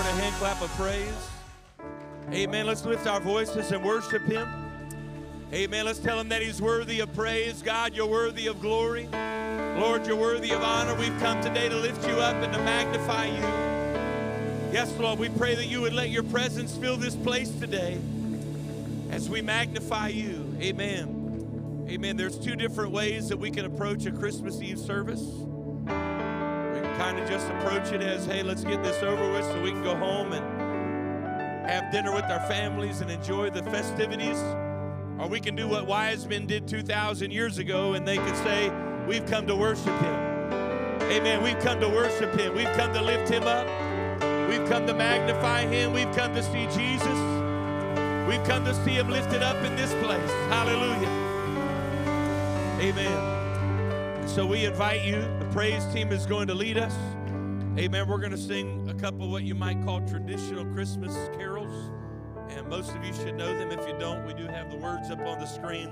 Lord a hand clap of praise? Amen. Let's lift our voices and worship Him. Amen. Let's tell Him that He's worthy of praise. God, you're worthy of glory. Lord, you're worthy of honor. We've come today to lift you up and to magnify you. Yes, Lord, we pray that you would let your presence fill this place today as we magnify you. Amen. Amen. There's two different ways that we can approach a Christmas Eve service. Kind of just approach it as, hey, let's get this over with so we can go home and have dinner with our families and enjoy the festivities. Or we can do what wise men did 2,000 years ago and they could say, we've come to worship him. Amen. We've come to worship him. We've come to lift him up. We've come to magnify him. We've come to see Jesus. We've come to see him lifted up in this place. Hallelujah. Amen. So we invite you. Praise team is going to lead us. Amen. We're going to sing a couple of what you might call traditional Christmas carols. And most of you should know them. If you don't, we do have the words up on the screen.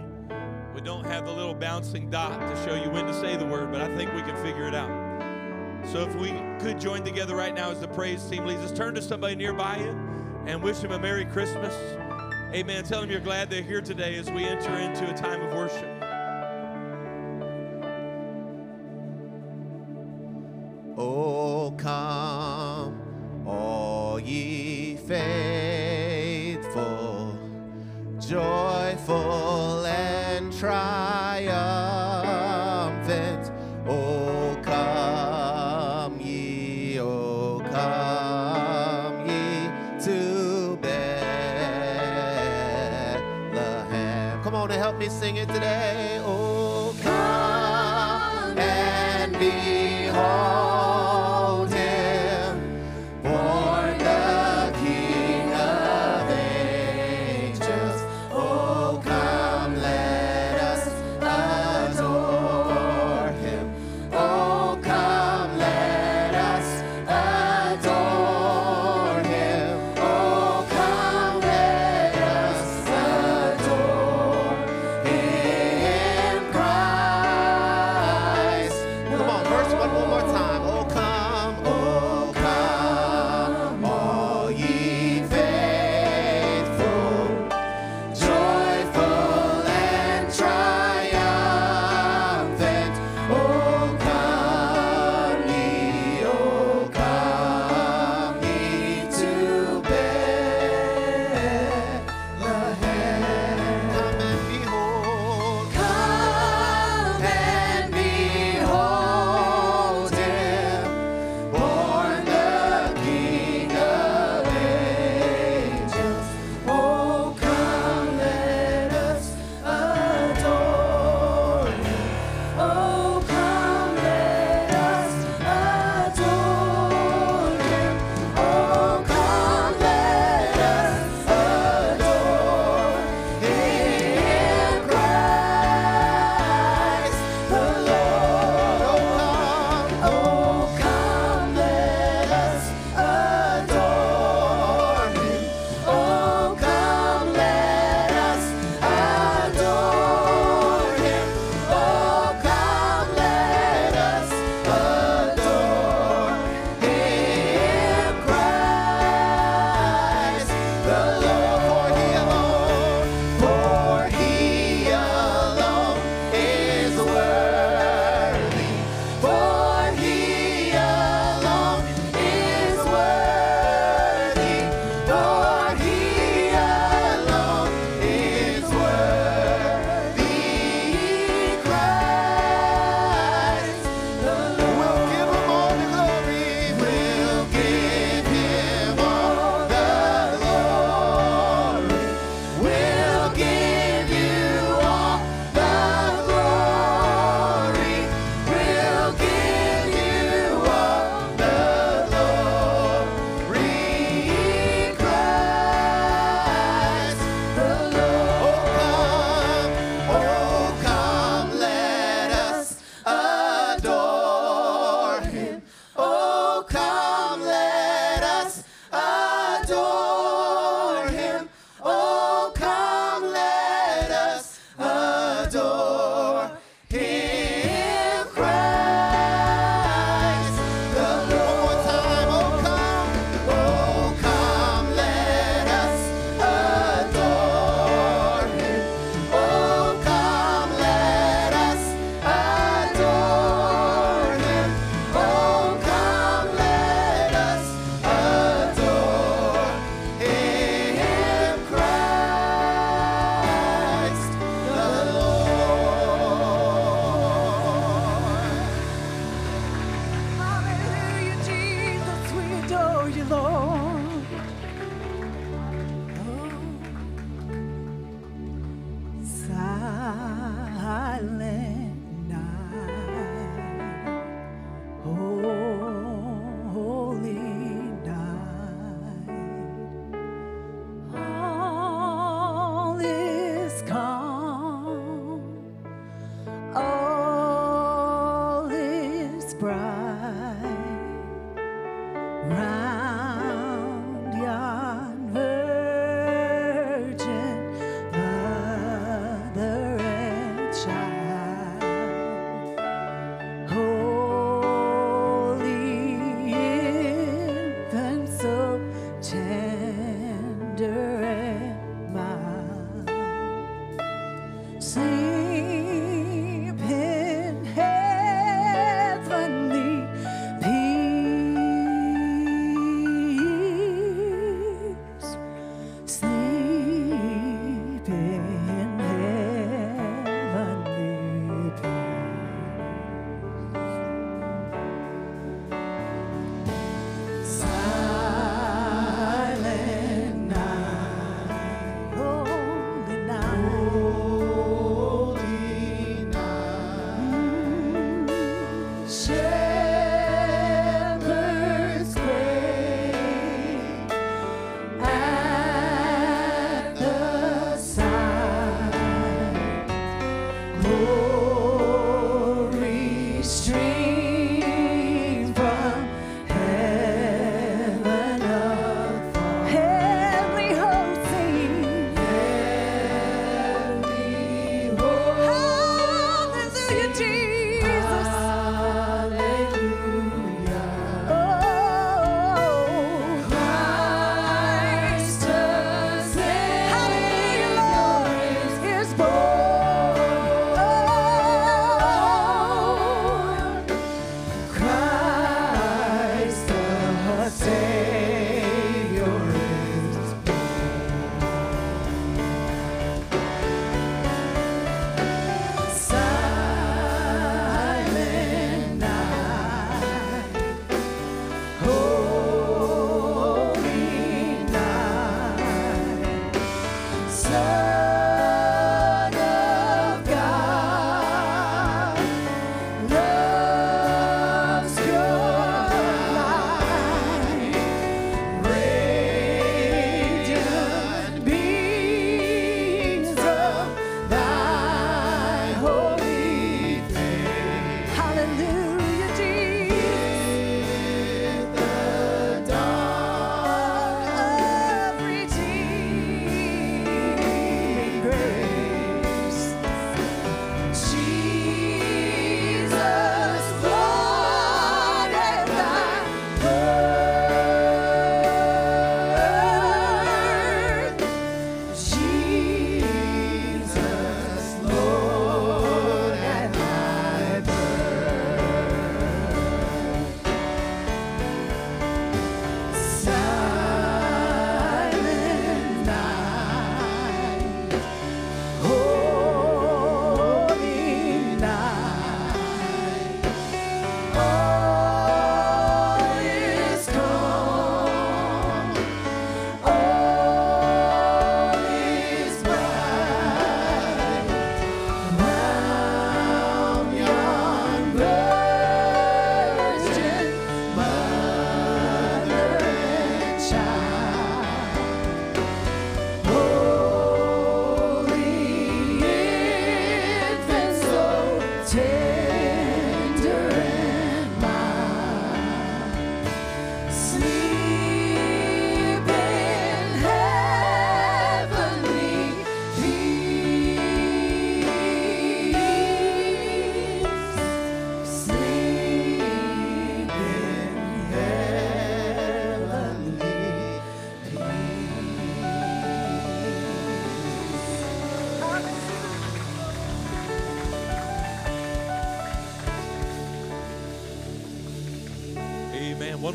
We don't have the little bouncing dot to show you when to say the word, but I think we can figure it out. So if we could join together right now as the praise team leads us, turn to somebody nearby you and wish them a Merry Christmas. Amen. Tell them you're glad they're here today as we enter into a time of worship.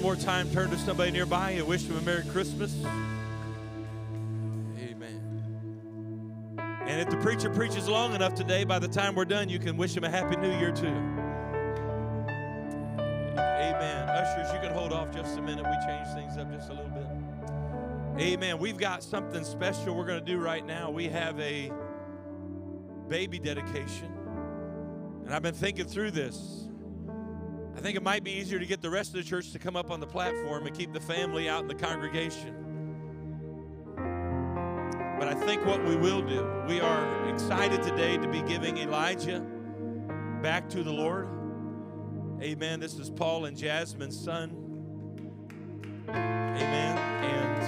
More time, turn to somebody nearby and wish them a Merry Christmas. Amen. And if the preacher preaches long enough today, by the time we're done, you can wish him a Happy New Year too. Amen. Ushers, you can hold off just a minute. We change things up just a little bit. Amen. We've got something special we're going to do right now. We have a baby dedication. And I've been thinking through this. I think it might be easier to get the rest of the church to come up on the platform and keep the family out in the congregation. But I think what we will do, we are excited today to be giving Elijah back to the Lord. Amen. This is Paul and Jasmine's son. Amen. And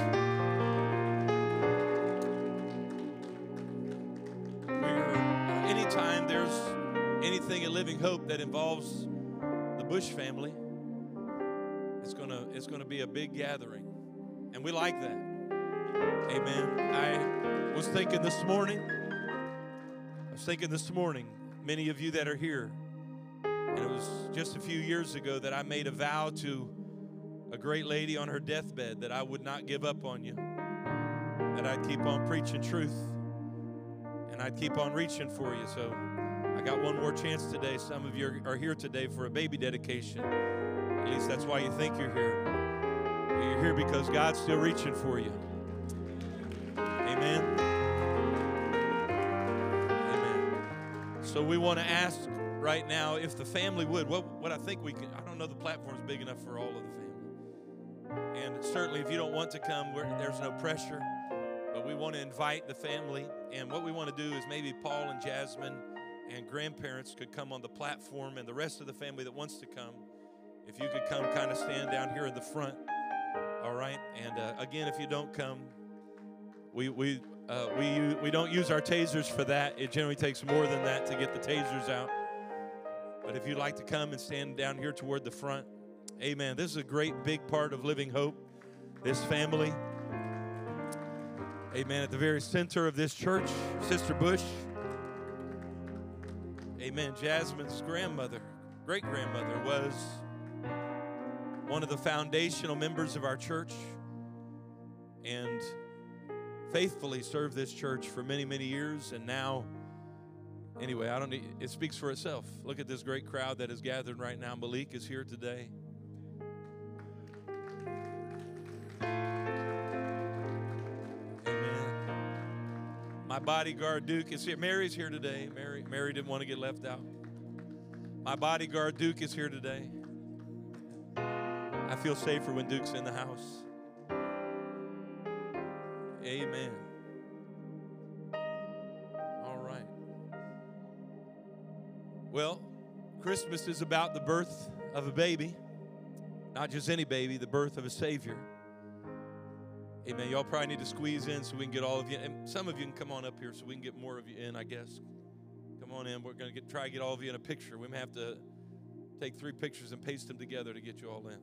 we're, uh, anytime there's anything at Living Hope that involves the Bush family, it's gonna it's gonna be a big gathering, and we like that. Amen. I was thinking this morning. I was thinking this morning. Many of you that are here, and it was just a few years ago that I made a vow to a great lady on her deathbed that I would not give up on you, that I'd keep on preaching truth, and I'd keep on reaching for you. So I got one more chance today. Some of you are here today for a baby dedication. At least that's why you think you're here. You're here because God's still reaching for you. Amen. Amen. So we want to ask right now if the family would. What, what I think we can, I don't know the platform's big enough for all of the family. And certainly if you don't want to come, there's no pressure. But we want to invite the family. And what we want to do is maybe Paul and Jasmine and grandparents could come on the platform, and the rest of the family that wants to come, if you could come kind of stand down here in the front. All right. And uh, again, if you don't come, we, we, uh, we, we don't use our tasers for that. It generally takes more than that to get the tasers out. But if you'd like to come and stand down here toward the front, amen. This is a great big part of Living Hope, this family. Amen. At the very center of this church, Sister Bush. Amen. Jasmine's grandmother, great grandmother, was one of the foundational members of our church and faithfully served this church for many, many years. And now, anyway, I don't need, it speaks for itself. Look at this great crowd that is gathered right now. Malik is here today. My bodyguard Duke is here. Mary's here today. Mary, Mary didn't want to get left out. My bodyguard Duke is here today. I feel safer when Duke's in the house. Amen. All right. Well, Christmas is about the birth of a baby, not just any baby, the birth of a Savior. Amen. Y'all probably need to squeeze in so we can get all of you. And some of you can come on up here so we can get more of you in, I guess. Come on in. We're going to try to get all of you in a picture. We may have to take three pictures and paste them together to get you all in.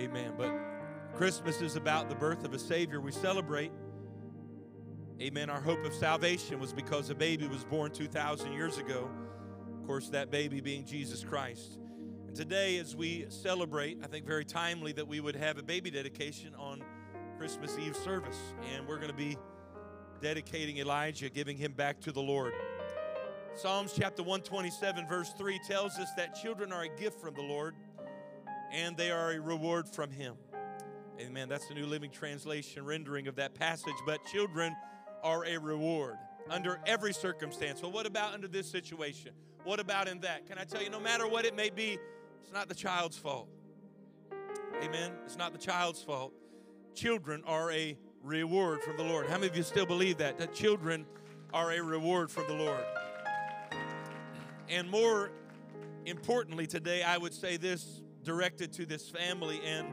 Amen. But Christmas is about the birth of a Savior. We celebrate. Amen. Our hope of salvation was because a baby was born 2,000 years ago. Of course, that baby being Jesus Christ. And today, as we celebrate, I think very timely that we would have a baby dedication on Christmas Eve service. And we're going to be dedicating Elijah, giving him back to the Lord. Psalms chapter 127, verse 3 tells us that children are a gift from the Lord and they are a reward from Him. Amen. That's the New Living Translation rendering of that passage. But children are a reward under every circumstance. Well, what about under this situation? What about in that? Can I tell you, no matter what it may be, it's not the child's fault. Amen. It's not the child's fault. Children are a reward from the Lord. How many of you still believe that? That children are a reward from the Lord. And more importantly, today, I would say this directed to this family and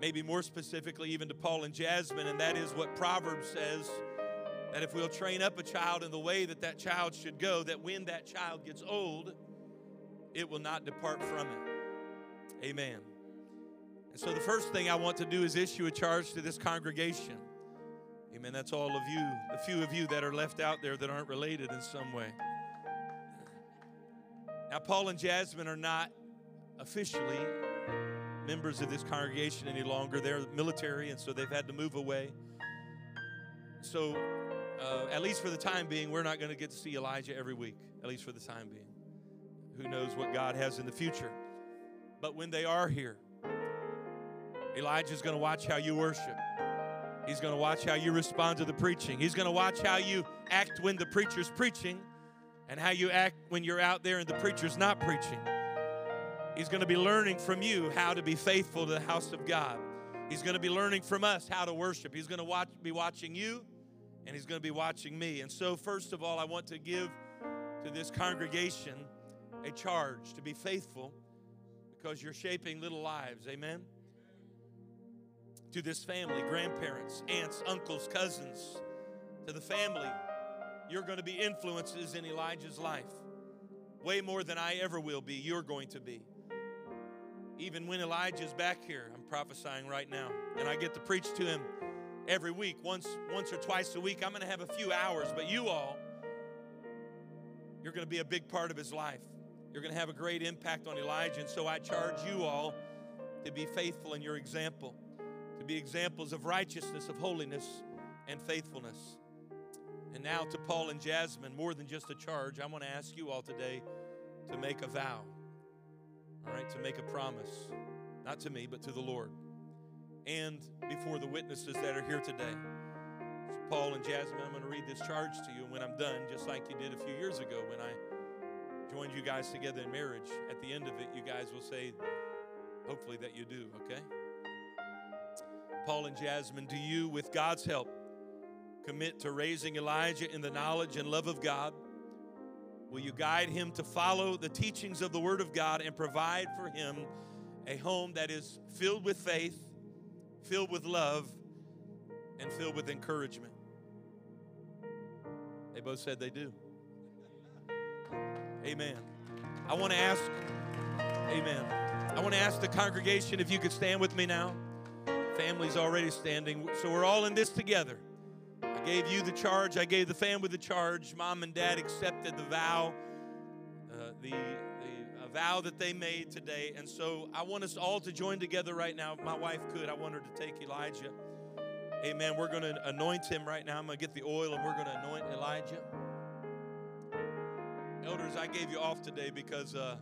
maybe more specifically even to Paul and Jasmine, and that is what Proverbs says that if we'll train up a child in the way that that child should go, that when that child gets old, it will not depart from it. Amen. And so the first thing I want to do is issue a charge to this congregation. Amen. That's all of you, the few of you that are left out there that aren't related in some way. Now, Paul and Jasmine are not officially members of this congregation any longer. They're military, and so they've had to move away. So, uh, at least for the time being, we're not going to get to see Elijah every week, at least for the time being. Who knows what God has in the future? But when they are here, Elijah's going to watch how you worship. He's going to watch how you respond to the preaching. He's going to watch how you act when the preacher's preaching and how you act when you're out there and the preacher's not preaching. He's going to be learning from you how to be faithful to the house of God. He's going to be learning from us how to worship. He's going to watch, be watching you and he's going to be watching me. And so, first of all, I want to give to this congregation a charge to be faithful because you're shaping little lives. Amen. To this family, grandparents, aunts, uncles, cousins, to the family, you're going to be influences in Elijah's life. Way more than I ever will be, you're going to be. Even when Elijah's back here, I'm prophesying right now, and I get to preach to him every week, once, once or twice a week. I'm going to have a few hours, but you all, you're going to be a big part of his life. You're going to have a great impact on Elijah, and so I charge you all to be faithful in your example, to be examples of righteousness, of holiness, and faithfulness. And now to Paul and Jasmine, more than just a charge, I want to ask you all today to make a vow. All right, to make a promise, not to me, but to the Lord. And before the witnesses that are here today. So Paul and Jasmine, I'm going to read this charge to you. And when I'm done, just like you did a few years ago when I joined you guys together in marriage, at the end of it, you guys will say, hopefully, that you do, okay? Paul and Jasmine, do you, with God's help, commit to raising Elijah in the knowledge and love of God? Will you guide him to follow the teachings of the Word of God and provide for him a home that is filled with faith, filled with love, and filled with encouragement? They both said they do. Amen. I want to ask, amen. I want to ask the congregation if you could stand with me now. Family's already standing, so we're all in this together. I gave you the charge, I gave the family the charge. Mom and dad accepted the vow, uh, the, the vow that they made today. And so I want us all to join together right now. If my wife could, I want her to take Elijah. Amen. We're going to anoint him right now. I'm going to get the oil and we're going to anoint Elijah. Elders, I gave you off today because uh,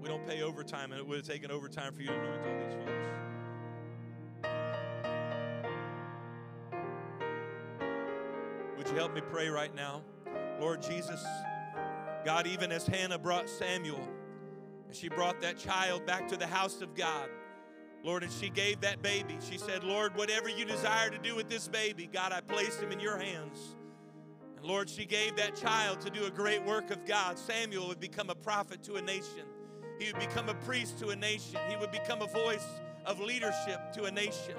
we don't pay overtime, and it would have taken overtime for you to anoint all these folks. Would you help me pray right now? Lord Jesus, God, even as Hannah brought Samuel, and she brought that child back to the house of God, Lord, and she gave that baby. She said, Lord, whatever you desire to do with this baby, God, I place him in your hands. Lord, she gave that child to do a great work of God. Samuel would become a prophet to a nation, he would become a priest to a nation, he would become a voice of leadership to a nation.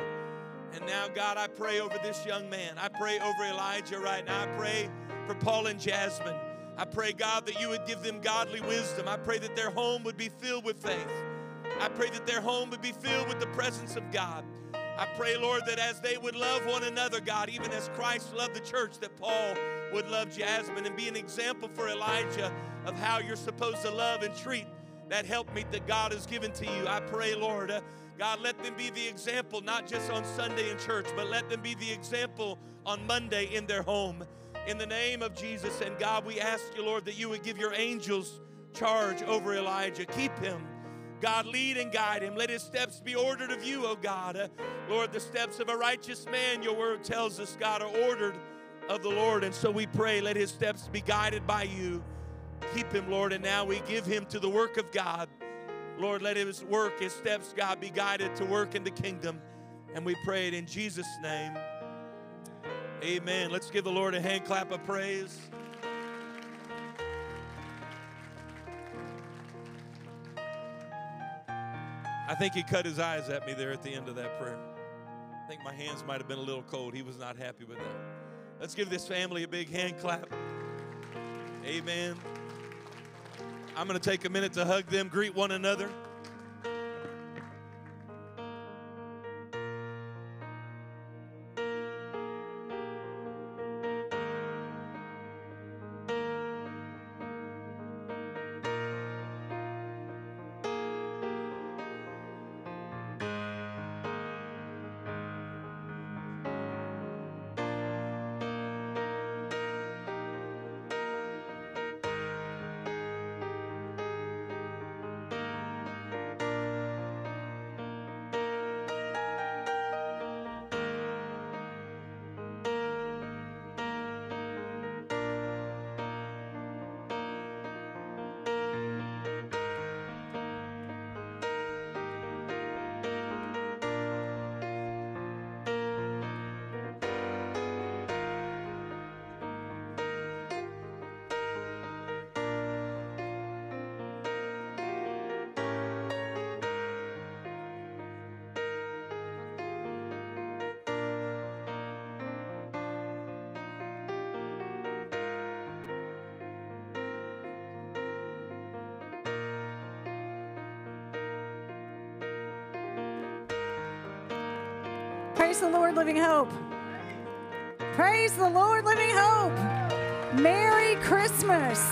And now, God, I pray over this young man. I pray over Elijah right now. I pray for Paul and Jasmine. I pray, God, that you would give them godly wisdom. I pray that their home would be filled with faith. I pray that their home would be filled with the presence of God. I pray, Lord, that as they would love one another, God, even as Christ loved the church, that Paul would love Jasmine and be an example for Elijah of how you're supposed to love and treat that helpmeet that God has given to you. I pray, Lord, uh, God, let them be the example, not just on Sunday in church, but let them be the example on Monday in their home. In the name of Jesus. And God, we ask you, Lord, that you would give your angels charge over Elijah. Keep him. God, lead and guide him. Let his steps be ordered of you, O God. Uh, Lord, the steps of a righteous man, your word tells us, God, are ordered of the Lord. And so we pray, let his steps be guided by you. Keep him, Lord. And now we give him to the work of God. Lord, let his work, his steps, God, be guided to work in the kingdom. And we pray it in Jesus' name. Amen. Let's give the Lord a hand clap of praise. I think he cut his eyes at me there at the end of that prayer. I think my hands might have been a little cold. He was not happy with that. Let's give this family a big hand clap. Amen. I'm going to take a minute to hug them, greet one another. Living Hope. Praise the Lord, Living Hope. Merry Christmas.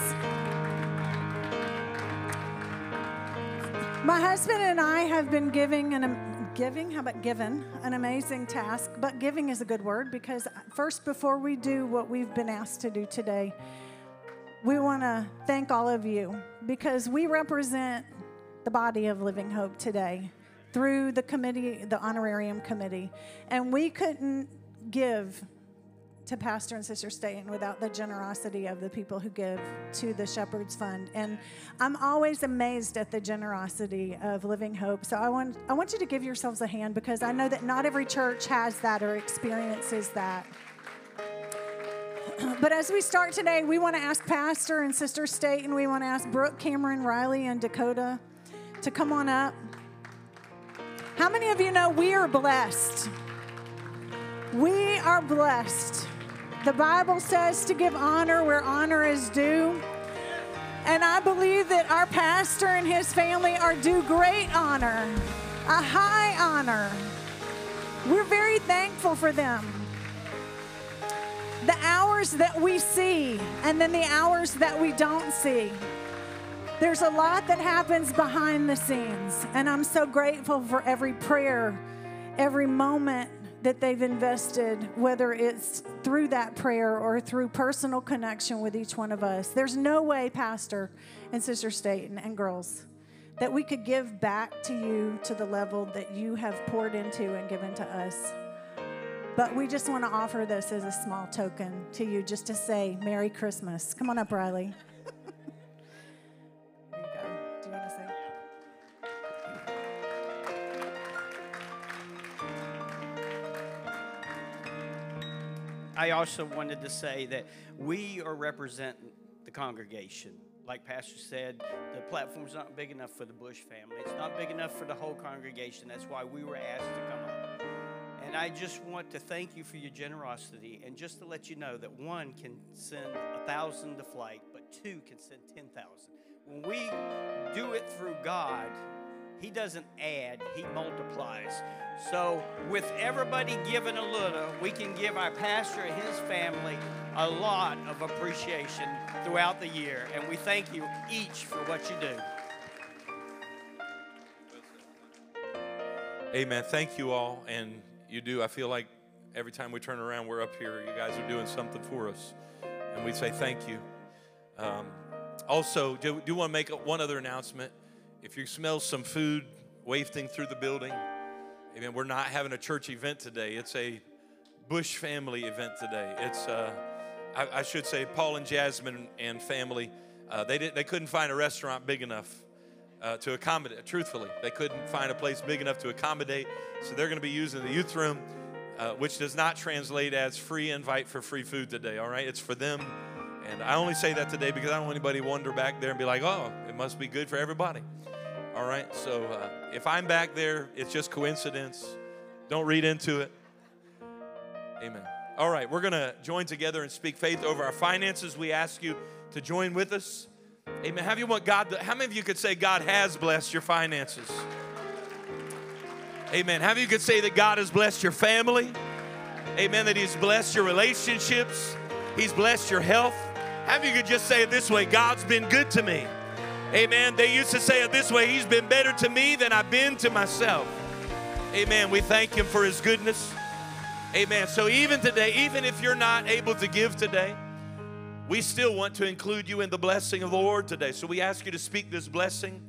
My husband and I have been giving an giving, how about given an amazing task, but giving is a good word because uh, first before we do what we've been asked to do today, we want to thank all of you because we represent the body of Living Hope today through the committee, the honorarium committee. And we couldn't give to Pastor and Sister Staten without the generosity of the people who give to the Shepherd's Fund. And I'm always amazed at the generosity of Living Hope. So I want I want you to give yourselves a hand because I know that not every church has that or experiences that. But as we start today, we want to ask Pastor and Sister Staten, and we want to ask Brooke, Cameron, Riley, and Dakota to come on up. How many of you know we are blessed? We are blessed. The Bible says to give honor where honor is due. And I believe that our pastor and his family are due great honor, a high honor. We're very thankful for them. The hours that we see, and then the hours that we don't see. There's a lot that happens behind the scenes, and I'm so grateful for every prayer, every moment that they've invested, whether it's through that prayer or through personal connection with each one of us. There's no way, Pastor and Sister Staten and girls, that we could give back to you to the level that you have poured into and given to us. But we just want to offer this as a small token to you just to say Merry Christmas. Come on up, Riley. I also wanted to say that we are representing the congregation. Like Pastor said, the platform's not big enough for the Bush family. It's not big enough for the whole congregation. That's why we were asked to come up. And I just want to thank you for your generosity and just to let you know that one can send a thousand to flight, but two can send 10,000. When we do it through God, he doesn't add, He multiplies. So, with everybody giving a little, we can give our pastor and his family a lot of appreciation throughout the year. And we thank you each for what you do. Amen. Thank you all. And you do. I feel like every time we turn around, we're up here. You guys are doing something for us. And we say thank you. Um, also, do, do want to make one other announcement. If you smell some food wafting through the building, amen, we're not having a church event today. It's a Bush family event today. It's, uh, I, I should say, Paul and Jasmine and family. Uh, they, did, they couldn't find a restaurant big enough uh, to accommodate. Truthfully, they couldn't find a place big enough to accommodate, so they're going to be using the youth room, uh, which does not translate as free invite for free food today. All right, it's for them, and I only say that today because I don't want anybody to wander back there and be like, "Oh, it must be good for everybody." All right, so uh, if I'm back there, it's just coincidence. Don't read into it. Amen. All right, we're going to join together and speak faith over our finances. We ask you to join with us. Amen. How you want God to, how many of you could say God has blessed your finances? Amen. How many you could say that God has blessed your family? Amen. That He's blessed your relationships. He's blessed your health. How many you could just say it this way God's been good to me? Amen. They used to say it this way He's been better to me than I've been to myself. Amen. We thank Him for His goodness. Amen. So even today, even if you're not able to give today, we still want to include you in the blessing of the Lord today. So we ask you to speak this blessing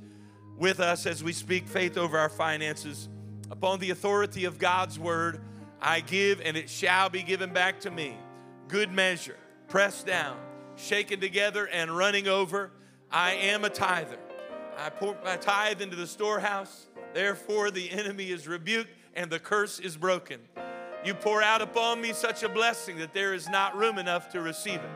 with us as we speak faith over our finances. Upon the authority of God's word, I give and it shall be given back to me. Good measure, pressed down, shaken together, and running over. I am a tither. I pour my tithe into the storehouse. Therefore, the enemy is rebuked and the curse is broken. You pour out upon me such a blessing that there is not room enough to receive it.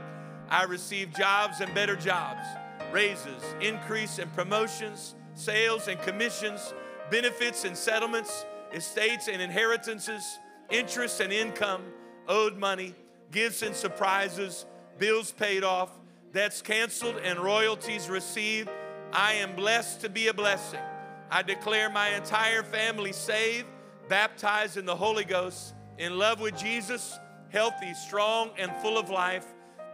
I receive jobs and better jobs, raises, increase and promotions, sales and commissions, benefits and settlements, estates and inheritances, interest and income, owed money, gifts and surprises, bills paid off, debts canceled, and royalties received. I am blessed to be a blessing. I declare my entire family saved, baptized in the Holy Ghost, in love with Jesus, healthy, strong, and full of life.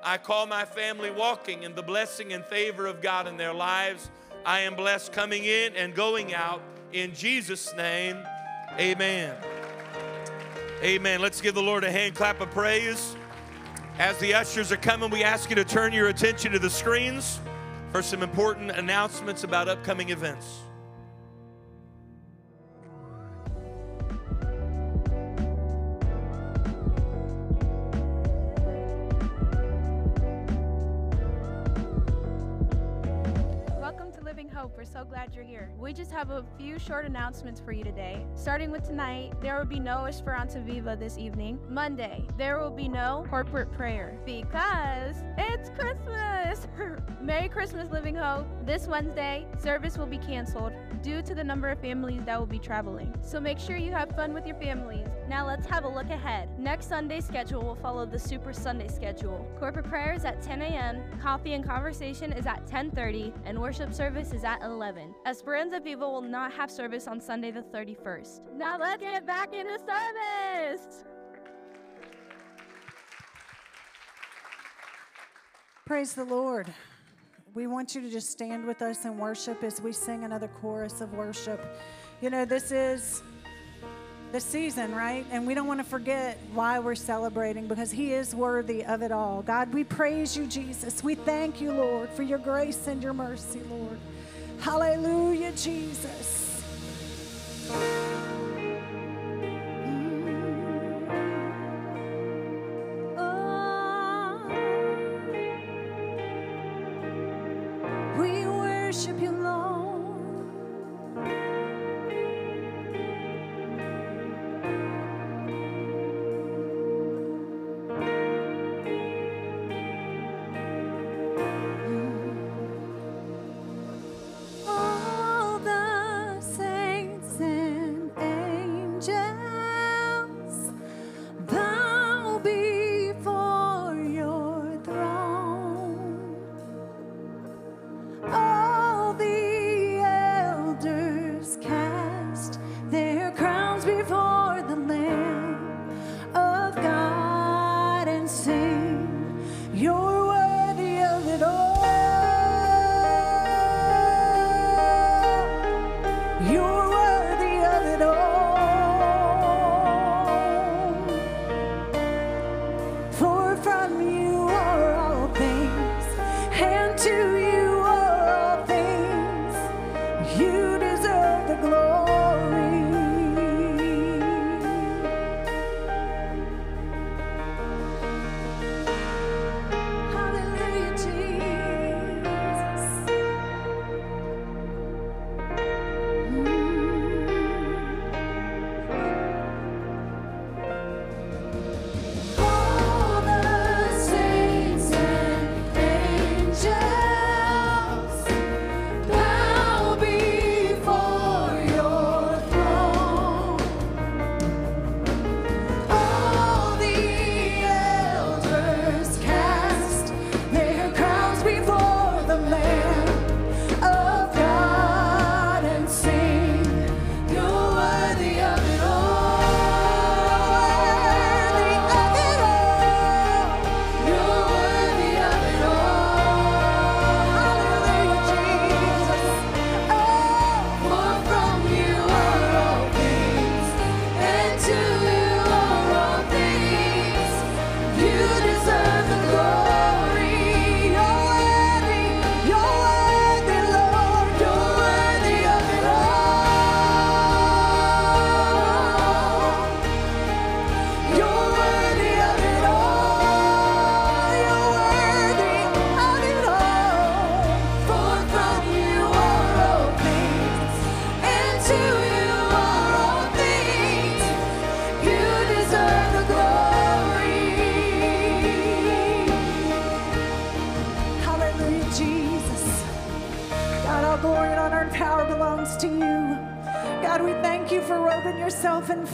I call my family walking in the blessing and favor of God in their lives. I am blessed coming in and going out. In Jesus' name, amen. Amen. Let's give the Lord a hand clap of praise. As the ushers are coming, we ask you to turn your attention to the screens for some important announcements about upcoming events. So glad you're here. We just have a few short announcements for you today. Starting with tonight, there will be no Esperanza Viva this evening. Monday, there will be no corporate prayer because it's Christmas. Merry Christmas, Living Hope. This Wednesday, service will be canceled due to the number of families that will be traveling. So make sure you have fun with your families. Now let's have a look ahead. Next Sunday's schedule will follow the Super Sunday schedule. Corporate prayer is at 10 a.m., coffee and conversation is at 10:30, and worship service is at 11. Esperanza Viva will not have service on Sunday the 31st. Now let's get back into service. Praise the Lord. We want you to just stand with us and worship as we sing another chorus of worship. You know, this is the season, right? And we don't want to forget why we're celebrating because He is worthy of it all. God, we praise you, Jesus. We thank you, Lord, for your grace and your mercy, Lord. Hallelujah, Jesus.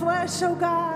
Flesh, oh God,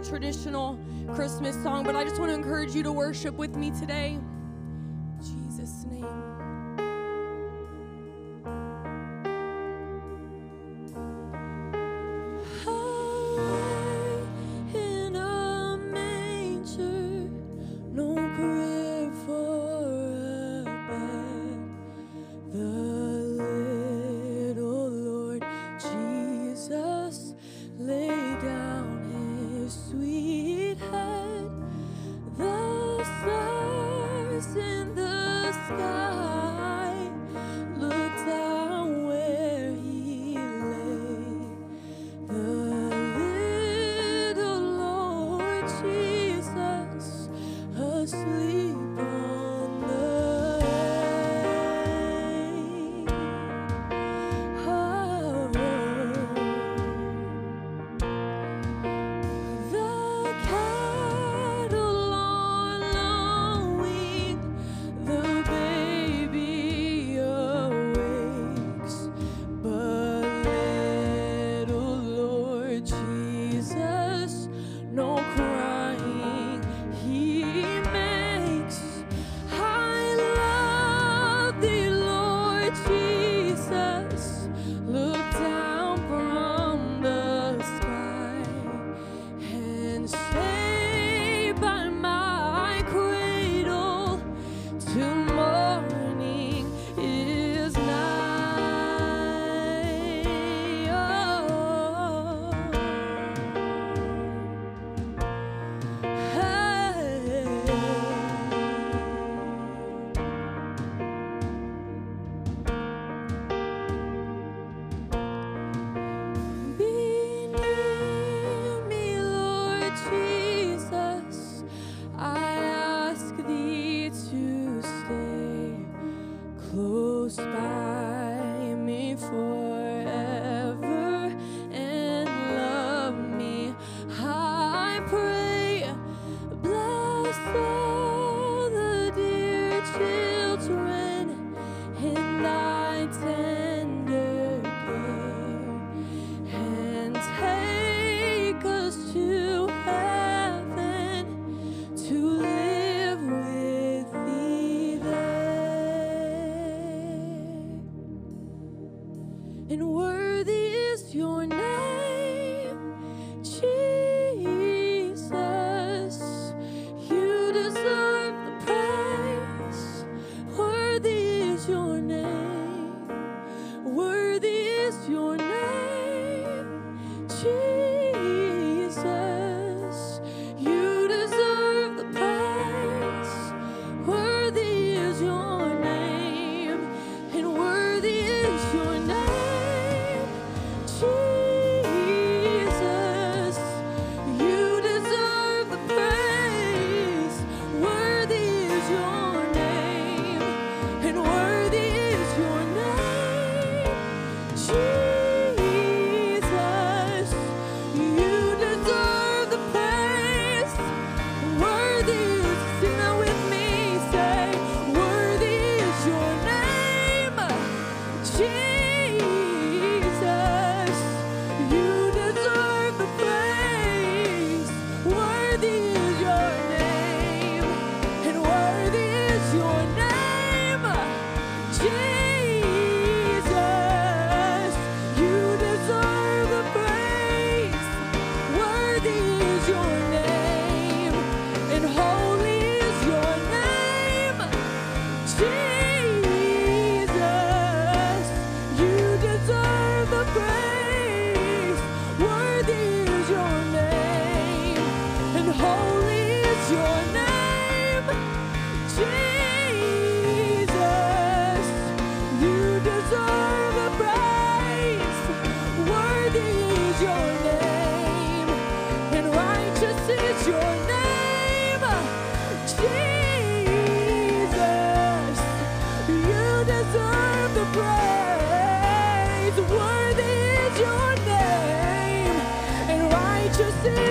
traditional Christmas song, but I just want to encourage you to worship with me today.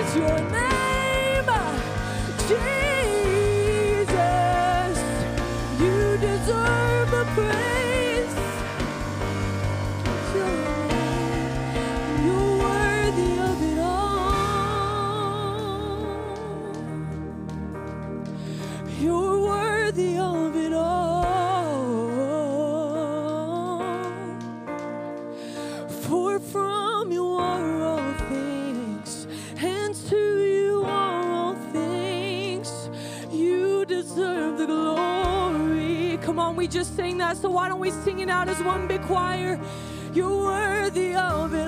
is your name? Why don't we sing it out as one big choir? You're worthy of it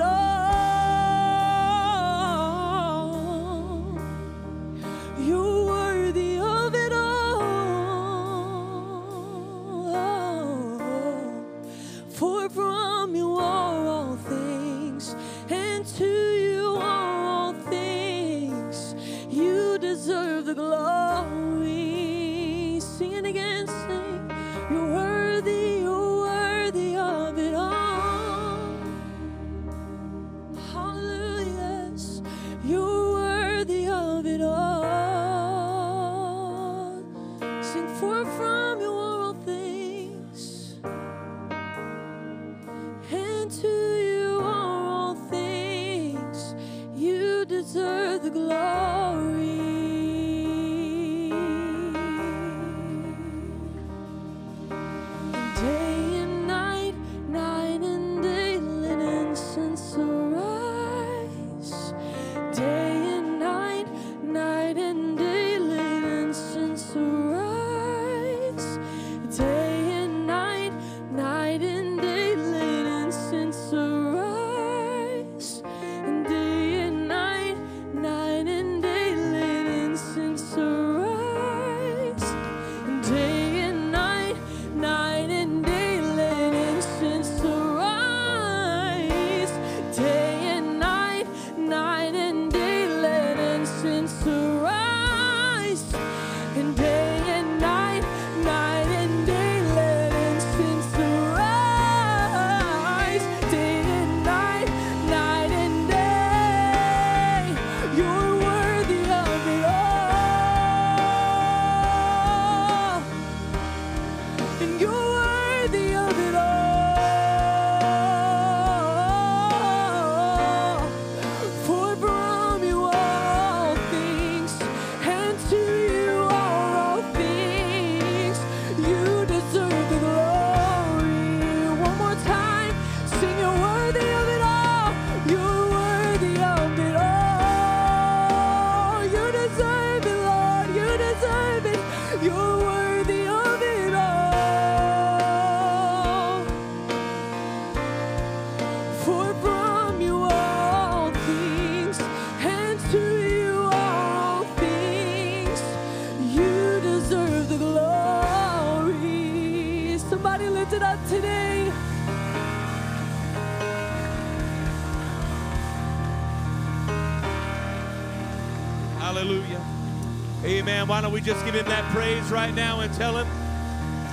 just give him that praise right now and tell him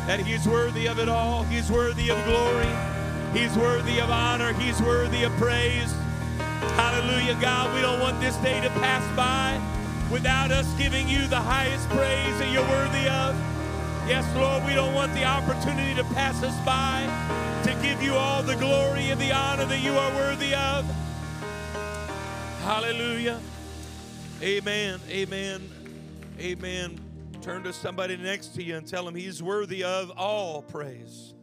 that he's worthy of it all? He's worthy of glory. He's worthy of honor. He's worthy of praise. Hallelujah, God. We don't want this day to pass by without us giving you the highest praise that you're worthy of. Yes, Lord, we don't want the opportunity to pass us by to give you all the glory and the honor that you are worthy of. Hallelujah. Amen. Amen. Amen. Turn to somebody next to you and tell him he's worthy of all praise.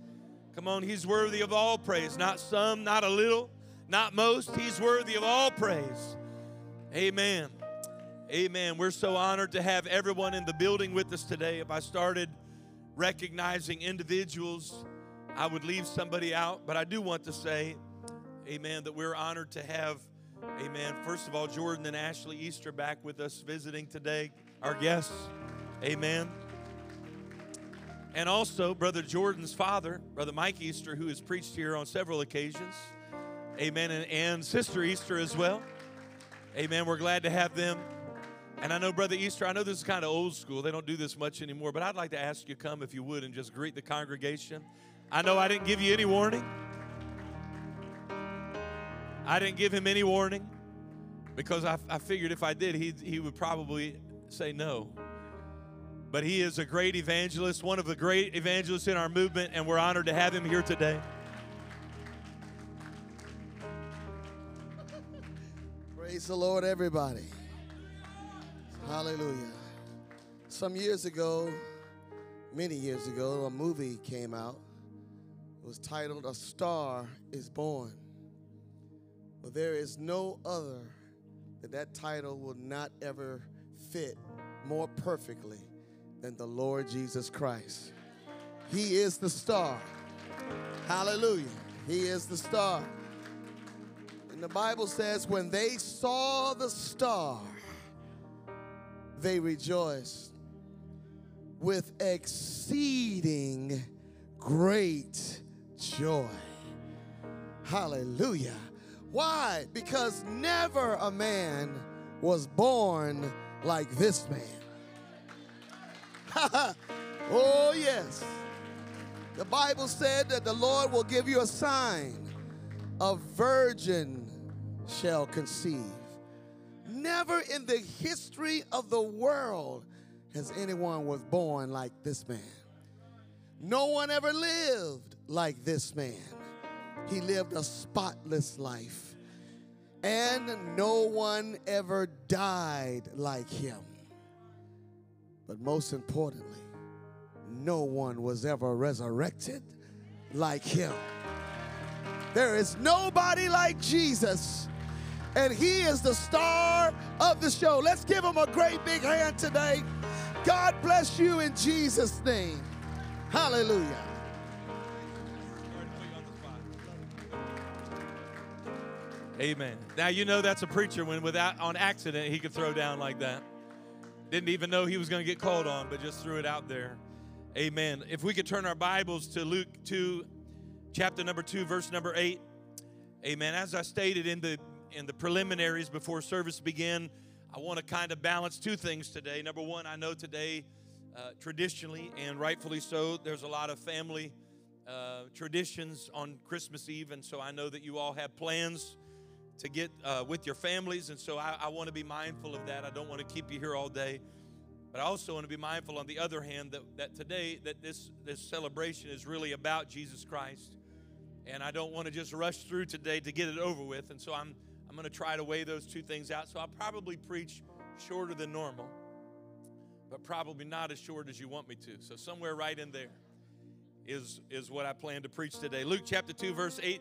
Come on, he's worthy of all praise. Not some, not a little, not most. He's worthy of all praise. Amen. Amen. We're so honored to have everyone in the building with us today. If I started recognizing individuals, I would leave somebody out. But I do want to say, amen, that we're honored to have, amen, first of all, Jordan and Ashley Easter back with us visiting today, our guests. Amen. And also, Brother Jordan's father, Brother Mike Easter, who has preached here on several occasions. Amen. And, and Sister Easter as well. Amen. We're glad to have them. And I know, Brother Easter, I know this is kind of old school. They don't do this much anymore, but I'd like to ask you to come if you would and just greet the congregation. I know I didn't give you any warning. I didn't give him any warning. because I, I figured if I did, he, he would probably say no. But he is a great evangelist, one of the great evangelists in our movement, and we're honored to have him here today. Praise the Lord, everybody. Hallelujah. Some years ago, many years ago, a movie came out. It was titled A Star is Born. But there is no other that that title will not ever fit more perfectly than the Lord Jesus Christ. He is the star. Hallelujah. He is the star. And the Bible says, when they saw the star, they rejoiced with exceeding great joy. Hallelujah. Why? Because never a man was born like this man. oh, yes. The Bible said that the Lord will give you a sign. A virgin shall conceive. Never in the history of the world has anyone was born like this man. No one ever lived like this man. He lived a spotless life. And no one ever died like him. But most importantly, no one was ever resurrected like him. There is nobody like Jesus, and he is the star of the show. Let's give him a great big hand today. God bless you in Jesus' name. Hallelujah. Amen. Now you know that's a preacher when without on accident he could throw down like that. Didn't even know he was going to get called on, but just threw it out there. Amen. If we could turn our Bibles to Luke 2, chapter number 2, verse number 8. Amen. As I stated in the in the preliminaries before service began, I want to kind of balance two things today. Number one, I know today, uh, traditionally and rightfully so, there's a lot of family uh, traditions on Christmas Eve, and so I know that you all have plans to get uh, with your families, and so I, I want to be mindful of that. I don't want to keep you here all day, but I also want to be mindful, on the other hand, that, that today that this this celebration is really about Jesus Christ, and I don't want to just rush through today to get it over with, and so I'm I'm going to try to weigh those two things out. So I'll probably preach shorter than normal, but probably not as short as you want me to. So somewhere right in there is is what I plan to preach today. Luke chapter two, verse eight.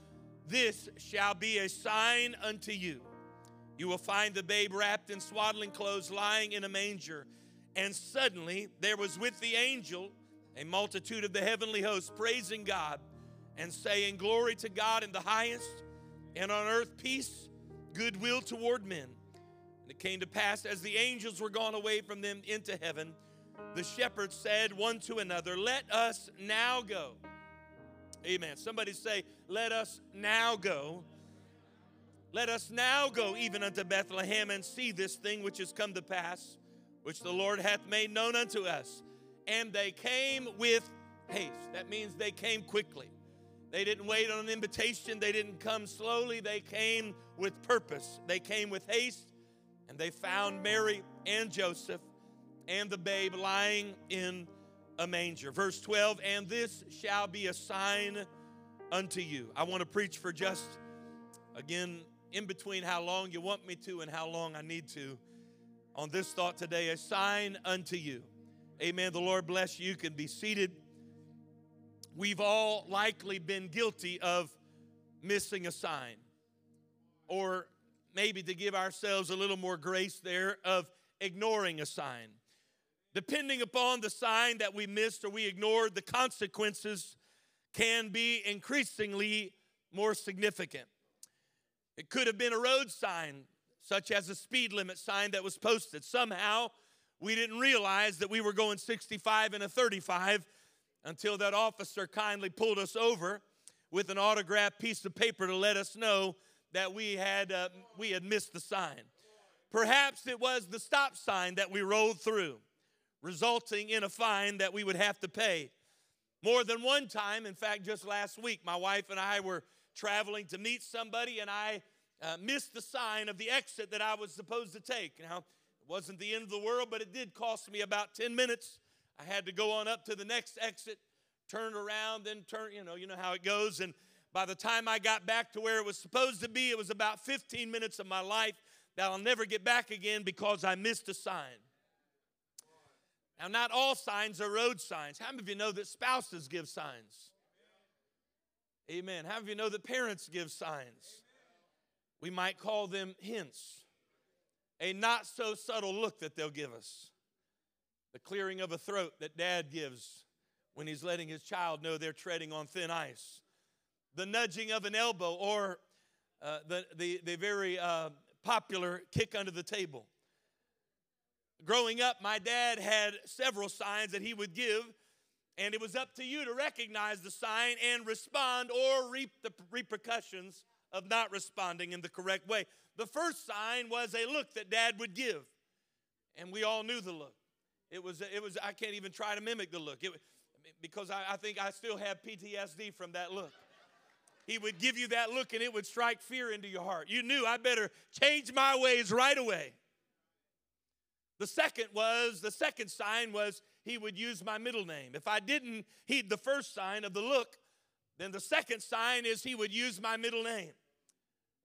this shall be a sign unto you. You will find the babe wrapped in swaddling clothes, lying in a manger. And suddenly there was with the angel a multitude of the heavenly hosts praising God and saying, Glory to God in the highest, and on earth peace, goodwill toward men. And it came to pass as the angels were gone away from them into heaven, the shepherds said one to another, Let us now go Amen. Somebody say, Let us now go. Let us now go even unto Bethlehem and see this thing which has come to pass, which the Lord hath made known unto us. And they came with haste. That means they came quickly. They didn't wait on an invitation, they didn't come slowly, they came with purpose. They came with haste, and they found Mary and Joseph and the babe lying in a manger. Verse 12, and this shall be a sign unto you. I want to preach for just, again, in between how long you want me to and how long I need to on this thought today a sign unto you. Amen. The Lord bless you. You can be seated. We've all likely been guilty of missing a sign, or maybe to give ourselves a little more grace there, of ignoring a sign. Depending upon the sign that we missed or we ignored, the consequences can be increasingly more significant. It could have been a road sign, such as a speed limit sign that was posted. Somehow, We didn't realize that we were going 65 and a 35 until that officer kindly pulled us over with an autographed piece of paper to let us know that we had, uh, we had missed the sign. Perhaps it was the stop sign that we rolled through, resulting in a fine that we would have to pay. More than one time, in fact, just last week, my wife and I were traveling to meet somebody, and I uh, missed the sign of the exit that I was supposed to take. Now, it wasn't the end of the world, but it did cost me about 10 minutes. I had to go on up to the next exit, turn around, then turn, you know, you know how it goes. And by the time I got back to where it was supposed to be, it was about 15 minutes of my life that I'll never get back again because I missed a sign. Now, not all signs are road signs. How many of you know that spouses give signs? Amen. How many of you know that parents give signs? We might call them hints. A not so subtle look that they'll give us. The clearing of a throat that dad gives when he's letting his child know they're treading on thin ice. The nudging of an elbow or uh, the, the, the very uh, popular kick under the table. Growing up, my dad had several signs that he would give, and it was up to you to recognize the sign and respond or reap the repercussions of not responding in the correct way. The first sign was a look that dad would give, and we all knew the look. It was, it was I can't even try to mimic the look it, because I, I think I still have PTSD from that look. He would give you that look and it would strike fear into your heart. You knew I better change my ways right away. The second was, the second sign was he would use my middle name. If I didn't heed the first sign of the look, then the second sign is he would use my middle name.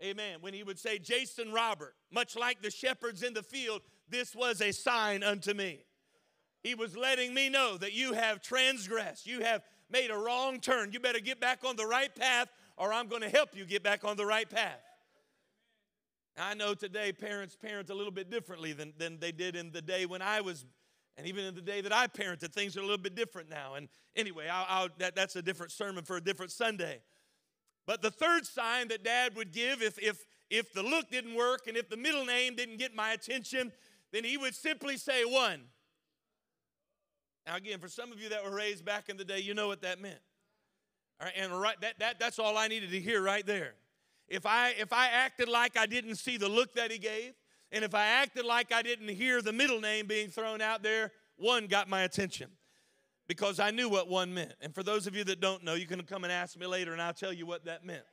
Amen. When he would say, Jason Robert, much like the shepherds in the field, this was a sign unto me. He was letting me know that you have transgressed, you have made a wrong turn. You better get back on the right path, or I'm going to help you get back on the right path. I know today parents parent a little bit differently than, than they did in the day when I was, and even in the day that I parented, things are a little bit different now. And anyway, I'll, I'll, that, that's a different sermon for a different Sunday. But the third sign that dad would give if, if, if the look didn't work and if the middle name didn't get my attention, then he would simply say one. Now, again, for some of you that were raised back in the day, you know what that meant. All right, and right, that, that, that's all I needed to hear right there. If I if I acted like I didn't see the look that he gave, and if I acted like I didn't hear the middle name being thrown out there, one got my attention because I knew what one meant. And for those of you that don't know, you can come and ask me later and I'll tell you what that meant.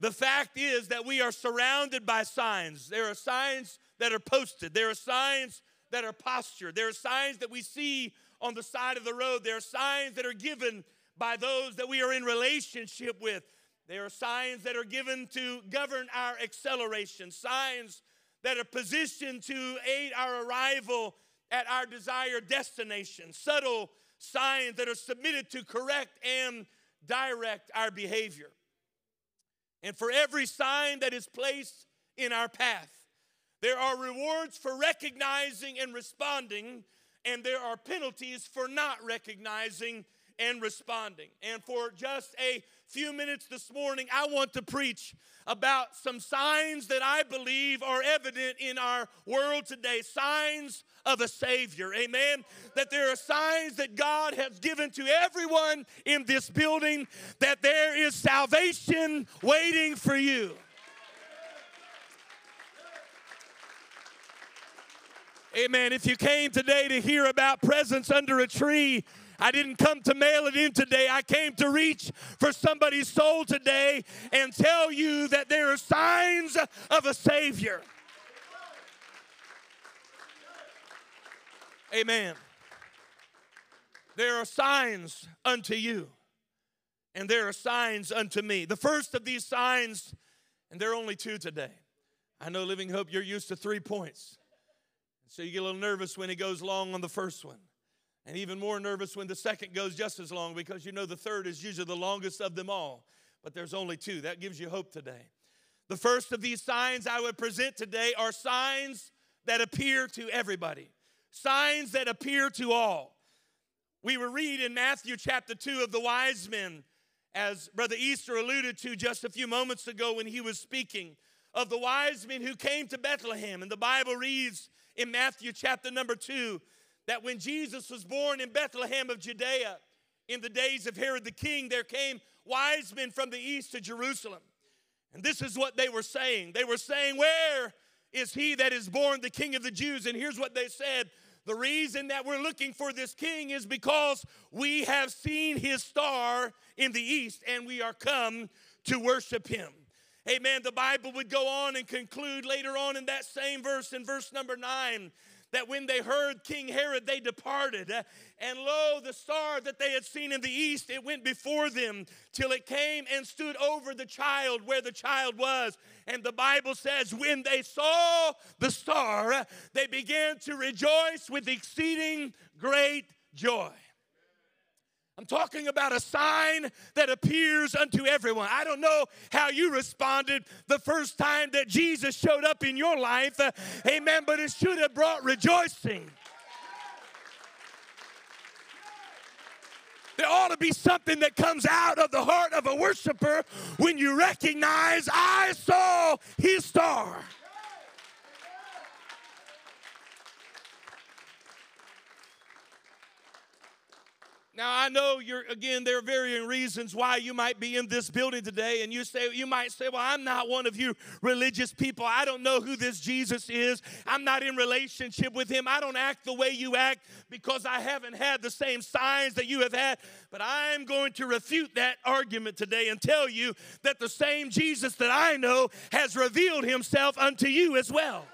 The fact is that we are surrounded by signs. There are signs that are posted, there are signs that are postured, there are signs that we see on the side of the road, there are signs that are given by those that we are in relationship with. There are signs that are given to govern our acceleration, signs that are positioned to aid our arrival at our desired destination, subtle signs that are submitted to correct and direct our behavior. And for every sign that is placed in our path, there are rewards for recognizing and responding, and there are penalties for not recognizing and responding. And for just a few minutes this morning, I want to preach about some signs that I believe are evident in our world today signs of a Savior. Amen. That there are signs that God has given to everyone in this building that there is salvation waiting for you. Amen. If you came today to hear about presents under a tree, I didn't come to mail it in today. I came to reach for somebody's soul today and tell you that there are signs of a Savior. Amen. There are signs unto you, and there are signs unto me. The first of these signs, and there are only two today. I know Living Hope, you're used to three points. So you get a little nervous when he goes long on the first one and even more nervous when the second goes just as long because you know the third is usually the longest of them all. But there's only two. That gives you hope today. The first of these signs I would present today are signs that appear to everybody, signs that appear to all. We will read in Matthew chapter 2 of the wise men, as Brother Easter alluded to just a few moments ago when he was speaking of the wise men who came to Bethlehem. And the Bible reads in Matthew chapter number 2 that when Jesus was born in Bethlehem of Judea, in the days of Herod the king, there came wise men from the east to Jerusalem. And this is what they were saying. They were saying, Where is he that is born the king of the Jews? And here's what they said The reason that we're looking for this king is because we have seen his star in the east and we are come to worship him. Amen. The Bible would go on and conclude later on in that same verse, in verse number nine, that when they heard King Herod, they departed. Uh, And lo, the star that they had seen in the east, it went before them till it came and stood over the child where the child was. And the Bible says, when they saw the star, uh, they began to rejoice with exceeding great joy. I'm talking about a sign that appears unto everyone. I don't know how you responded the first time that Jesus showed up in your life, uh, amen, but it should have brought rejoicing. There ought to be something that comes out of the heart of a worshiper when you recognize, I saw his star. Now I know you're again there are varying reasons why you might be in this building today and you say you might say well I'm not one of you religious people. I don't know who this Jesus is. I'm not in relationship with him. I don't act the way you act because I haven't had the same signs that you have had. But I'm going to refute that argument today and tell you that the same Jesus that I know has revealed himself unto you as well.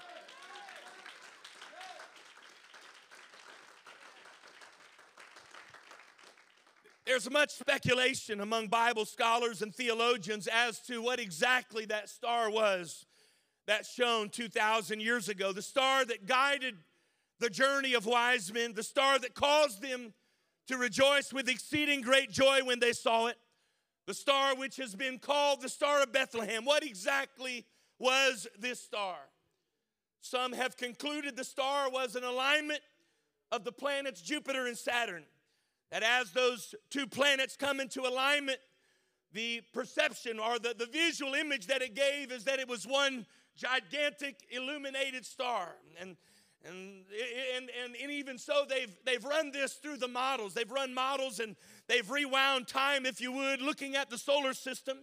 There's much speculation among Bible scholars and theologians as to what exactly that star was that shone 2,000 years ago. The star that guided the journey of wise men, the star that caused them to rejoice with exceeding great joy when they saw it, the star which has been called the Star of Bethlehem. What exactly was this star? Some have concluded the star was an alignment of the planets Jupiter and Saturn. That as those two planets come into alignment, the perception or the, the visual image that it gave is that it was one gigantic illuminated star. And, and, and, and, and even so, they've, they've run this through the models. They've run models and they've rewound time, if you would, looking at the solar system.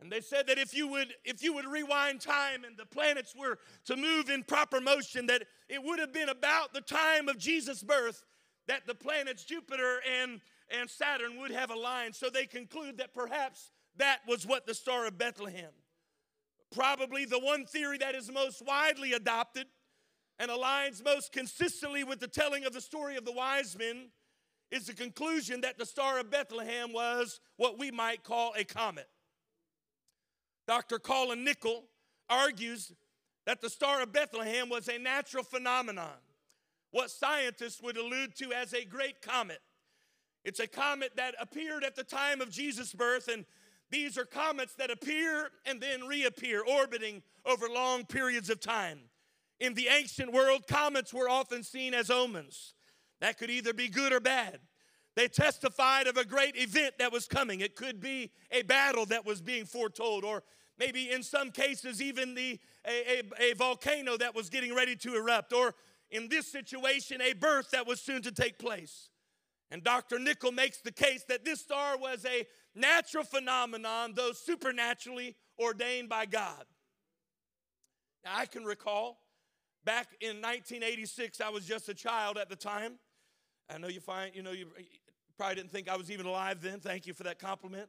And they said that if you would if you would rewind time and the planets were to move in proper motion, that it would have been about the time of Jesus' birth that the planets Jupiter and, and Saturn would have aligned. So they conclude that perhaps that was what the Star of Bethlehem. Probably the one theory that is most widely adopted and aligns most consistently with the telling of the story of the wise men is the conclusion that the Star of Bethlehem was what we might call a comet. Dr. Colin Nicholl argues that the Star of Bethlehem was a natural phenomenon what scientists would allude to as a great comet. It's a comet that appeared at the time of Jesus' birth, and these are comets that appear and then reappear, orbiting over long periods of time. In the ancient world, comets were often seen as omens. That could either be good or bad. They testified of a great event that was coming. It could be a battle that was being foretold, or maybe in some cases, even the, a, a, a volcano that was getting ready to erupt, or in this situation, a birth that was soon to take place. And Dr. Nicholl makes the case that this star was a natural phenomenon, though supernaturally ordained by God. Now, I can recall back in 1986, I was just a child at the time. I know you find, you know, you probably didn't think I was even alive then. Thank you for that compliment.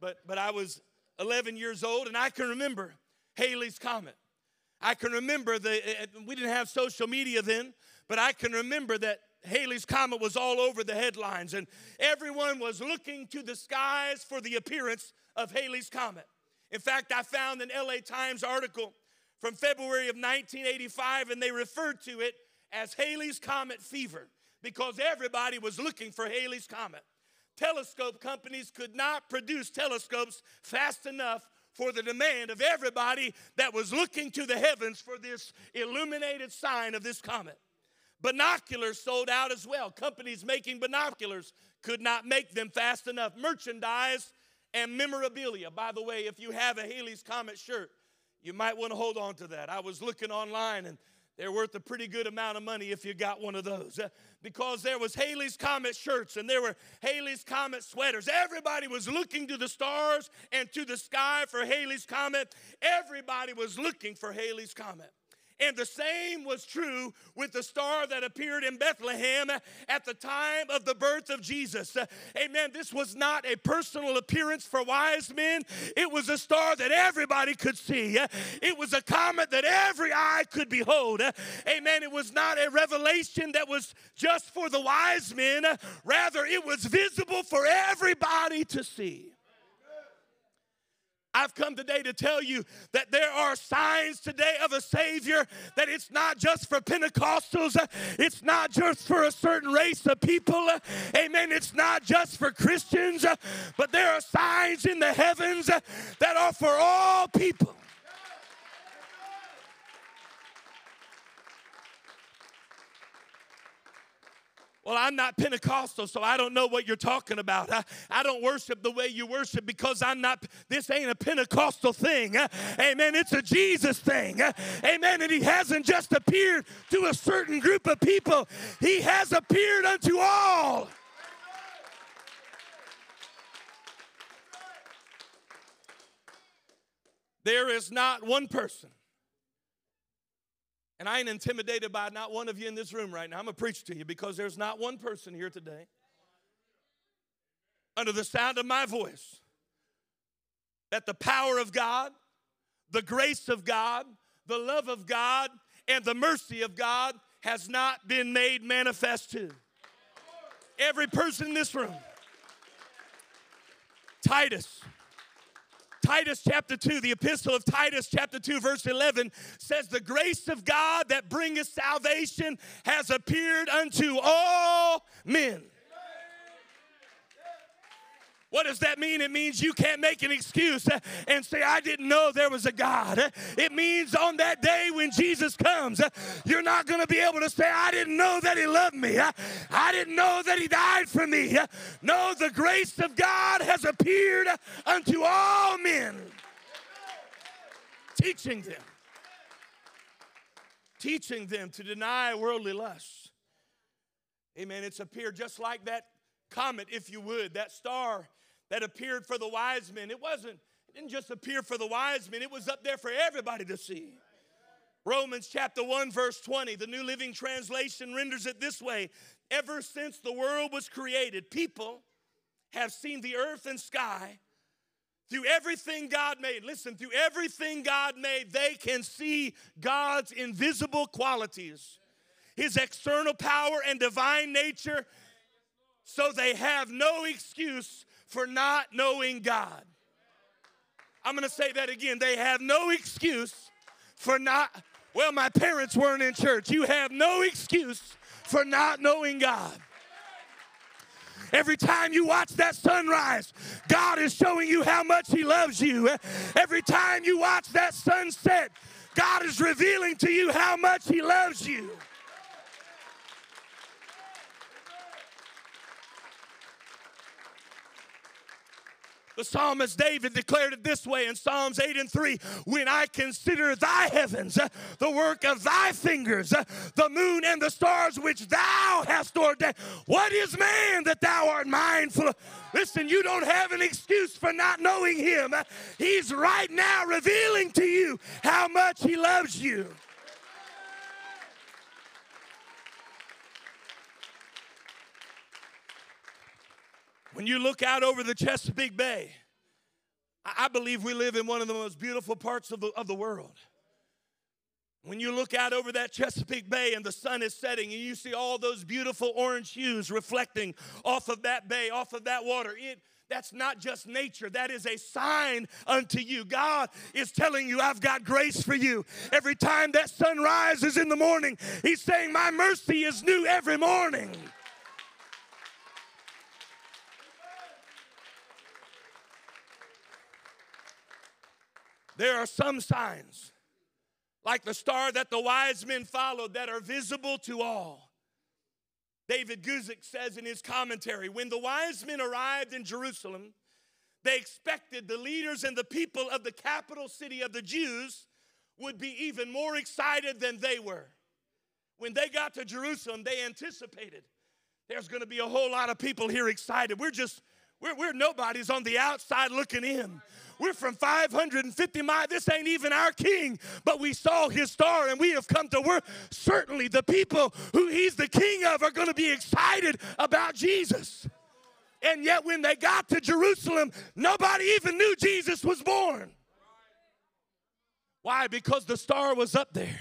But, but I was 11 years old, and I can remember Halley's Comet. I can remember the, eh, eh, we didn't have social media then, but I can remember that Halley's Comet was all over the headlines, and everyone was looking to the skies for the appearance of Halley's Comet. In fact, I found an LA Times article from February of 1985, and they referred to it as Halley's Comet fever because everybody was looking for Halley's Comet. Telescope companies could not produce telescopes fast enough for the demand of everybody that was looking to the heavens for this illuminated sign of this comet. Binoculars sold out as well. Companies making binoculars could not make them fast enough. Merchandise and memorabilia. By the way, if you have a Halley's Comet shirt, You might want to hold on to that. I was looking online and they're worth a pretty good amount of money if you got one of those. Uh, because there was Halley's Comet shirts and there were Halley's Comet sweaters. Everybody was looking to the stars and to the sky for Halley's Comet. Everybody was looking for Halley's Comet. And the same was true with the star that appeared in Bethlehem at the time of the birth of Jesus. Amen. This was not a personal appearance for wise men, it was a star that everybody could see. It was a comet that every eye could behold. Amen. It was not a revelation that was just for the wise men, rather, it was visible for everybody to see. I've come today to tell you that there are signs today of a Savior, that it's not just for Pentecostals, it's not just for a certain race of people, amen. It's not just for Christians, but there are signs in the heavens that are for all people. Well, I'm not Pentecostal, so I don't know what you're talking about. I, I don't worship the way you worship because I'm not, this ain't a Pentecostal thing. Amen. It's a Jesus thing. Amen. And He hasn't just appeared to a certain group of people, He has appeared unto all. There is not one person and I ain't intimidated by not one of you in this room right now. I'm going to preach to you because there's not one person here today under the sound of my voice that the power of God, the grace of God, the love of God, and the mercy of God has not been made manifest to. Every person in this room. Titus Titus chapter 2, the epistle of Titus chapter 2, verse 11 says, The grace of God that bringeth salvation has appeared unto all men. What does that mean? It means you can't make an excuse and say, I didn't know there was a God. It means on that day when Jesus comes, you're not going to be able to say, I didn't know that He loved me. I didn't know that He died for me. No, the grace of God has appeared unto all men, teaching them. Teaching them to deny worldly lusts. Amen. It's appeared just like that comet, if you would, that star that appeared for the wise men. It wasn't, it didn't just appear for the wise men, it was up there for everybody to see. Romans chapter 1, verse 20, the New Living Translation renders it this way Ever since the world was created, people have seen the earth and sky through everything God made. Listen, through everything God made, they can see God's invisible qualities, His external power and divine nature, so they have no excuse for not knowing God. I'm going to say that again. They have no excuse for not, well, my parents weren't in church. You have no excuse for not knowing God. Every time you watch that sunrise, God is showing you how much He loves you. Every time you watch that sunset, God is revealing to you how much He loves you. The psalmist David declared it this way in Psalms 8 and 3 When I consider thy heavens, the work of thy fingers, the moon and the stars which thou hast ordained, what is man that thou art mindful of? Listen, you don't have an excuse for not knowing him. He's right now revealing to you how much he loves you. When you look out over the Chesapeake Bay, I believe we live in one of the most beautiful parts of the, of the world. When you look out over that Chesapeake Bay and the sun is setting and you see all those beautiful orange hues reflecting off of that bay, off of that water, it, that's not just nature, that is a sign unto you. God is telling you, I've got grace for you. Every time that sun rises in the morning, He's saying, My mercy is new every morning. There are some signs, like the star that the wise men followed, that are visible to all. David Guzik says in his commentary when the wise men arrived in Jerusalem, they expected the leaders and the people of the capital city of the Jews would be even more excited than they were. When they got to Jerusalem, they anticipated there's going to be a whole lot of people here excited. We're just, we're, we're nobody's on the outside looking in. We're from 550 miles. This ain't even our king, but we saw his star and we have come to work. Certainly, the people who he's the king of are going to be excited about Jesus. And yet, when they got to Jerusalem, nobody even knew Jesus was born. Why? Because the star was up there.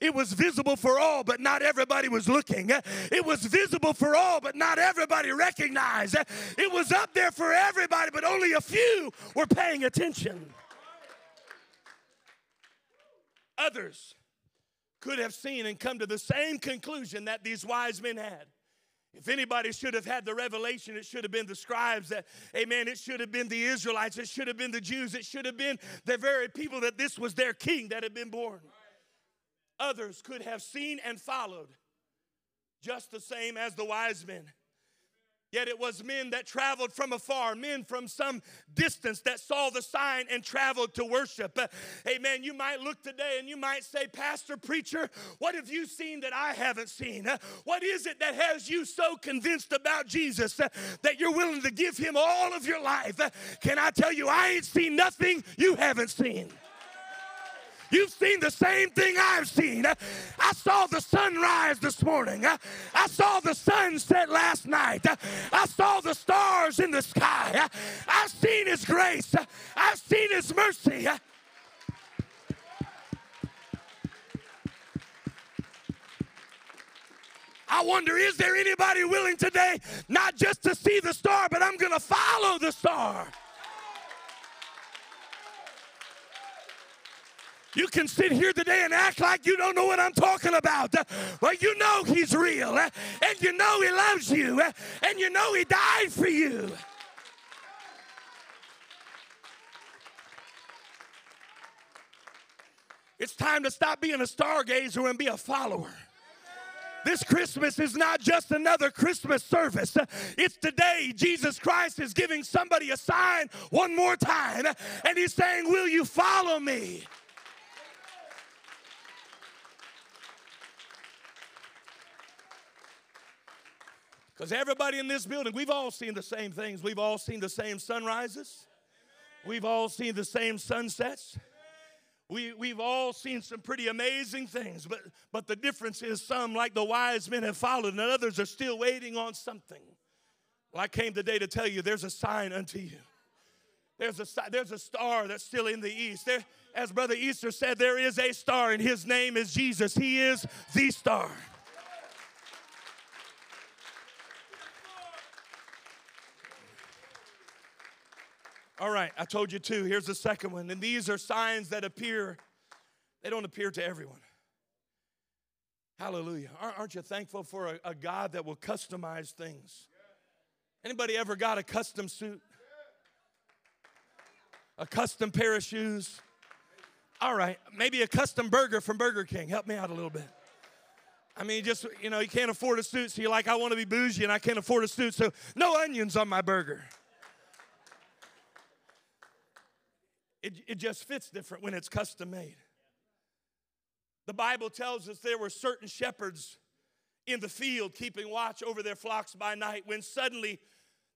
It was visible for all, but not everybody was looking. It was visible for all, but not everybody recognized. It was up there for everybody, but only a few were paying attention. Others could have seen and come to the same conclusion that these wise men had. If anybody should have had the revelation, it should have been the scribes that, amen, it should have been the Israelites, it should have been the Jews, it should have been the very people that this was their king that had been born. Others could have seen and followed just the same as the wise men. Yet it was men that traveled from afar, men from some distance that saw the sign and traveled to worship. Uh, amen. You might look today and you might say, Pastor, preacher, what have you seen that I haven't seen? Uh, what is it that has you so convinced about Jesus uh, that you're willing to give him all of your life? Can I tell you, I ain't seen nothing you haven't seen. You've seen the same thing I've seen. I saw the sunrise this morning. I saw the sunset last night. I saw the stars in the sky. I've seen His grace. I've seen His mercy. I wonder, is there anybody willing today not just to see the star, but I'm going to follow the star? You can sit here today and act like you don't know what I'm talking about. But you know He's real, and you know He loves you, and you know He died for you. It's time to stop being a stargazer and be a follower. This Christmas is not just another Christmas service. It's today Jesus Christ is giving somebody a sign one more time, and He's saying, Will you follow me? Because everybody in this building, we've all seen the same things. We've all seen the same sunrises. We've all seen the same sunsets. We, we've all seen some pretty amazing things, but, but the difference is some, like the wise men, have followed, and others are still waiting on something. Well, I came today to tell you there's a sign unto you. There's a, there's a star that's still in the east. There, as Brother Easter said, there is a star, and his name is Jesus. He is the star. All right, I told you two. Here's the second one. And these are signs that appear, they don't appear to everyone. Hallelujah. Aren't you thankful for a, a God that will customize things? Anybody ever got a custom suit? A custom pair of shoes? All right, maybe a custom burger from Burger King. Help me out a little bit. I mean, just, you know, you can't afford a suit, so you're like, I want to be bougie and I can't afford a suit, so no onions on my burger. It, it just fits different when it's custom made. The Bible tells us there were certain shepherds in the field keeping watch over their flocks by night when suddenly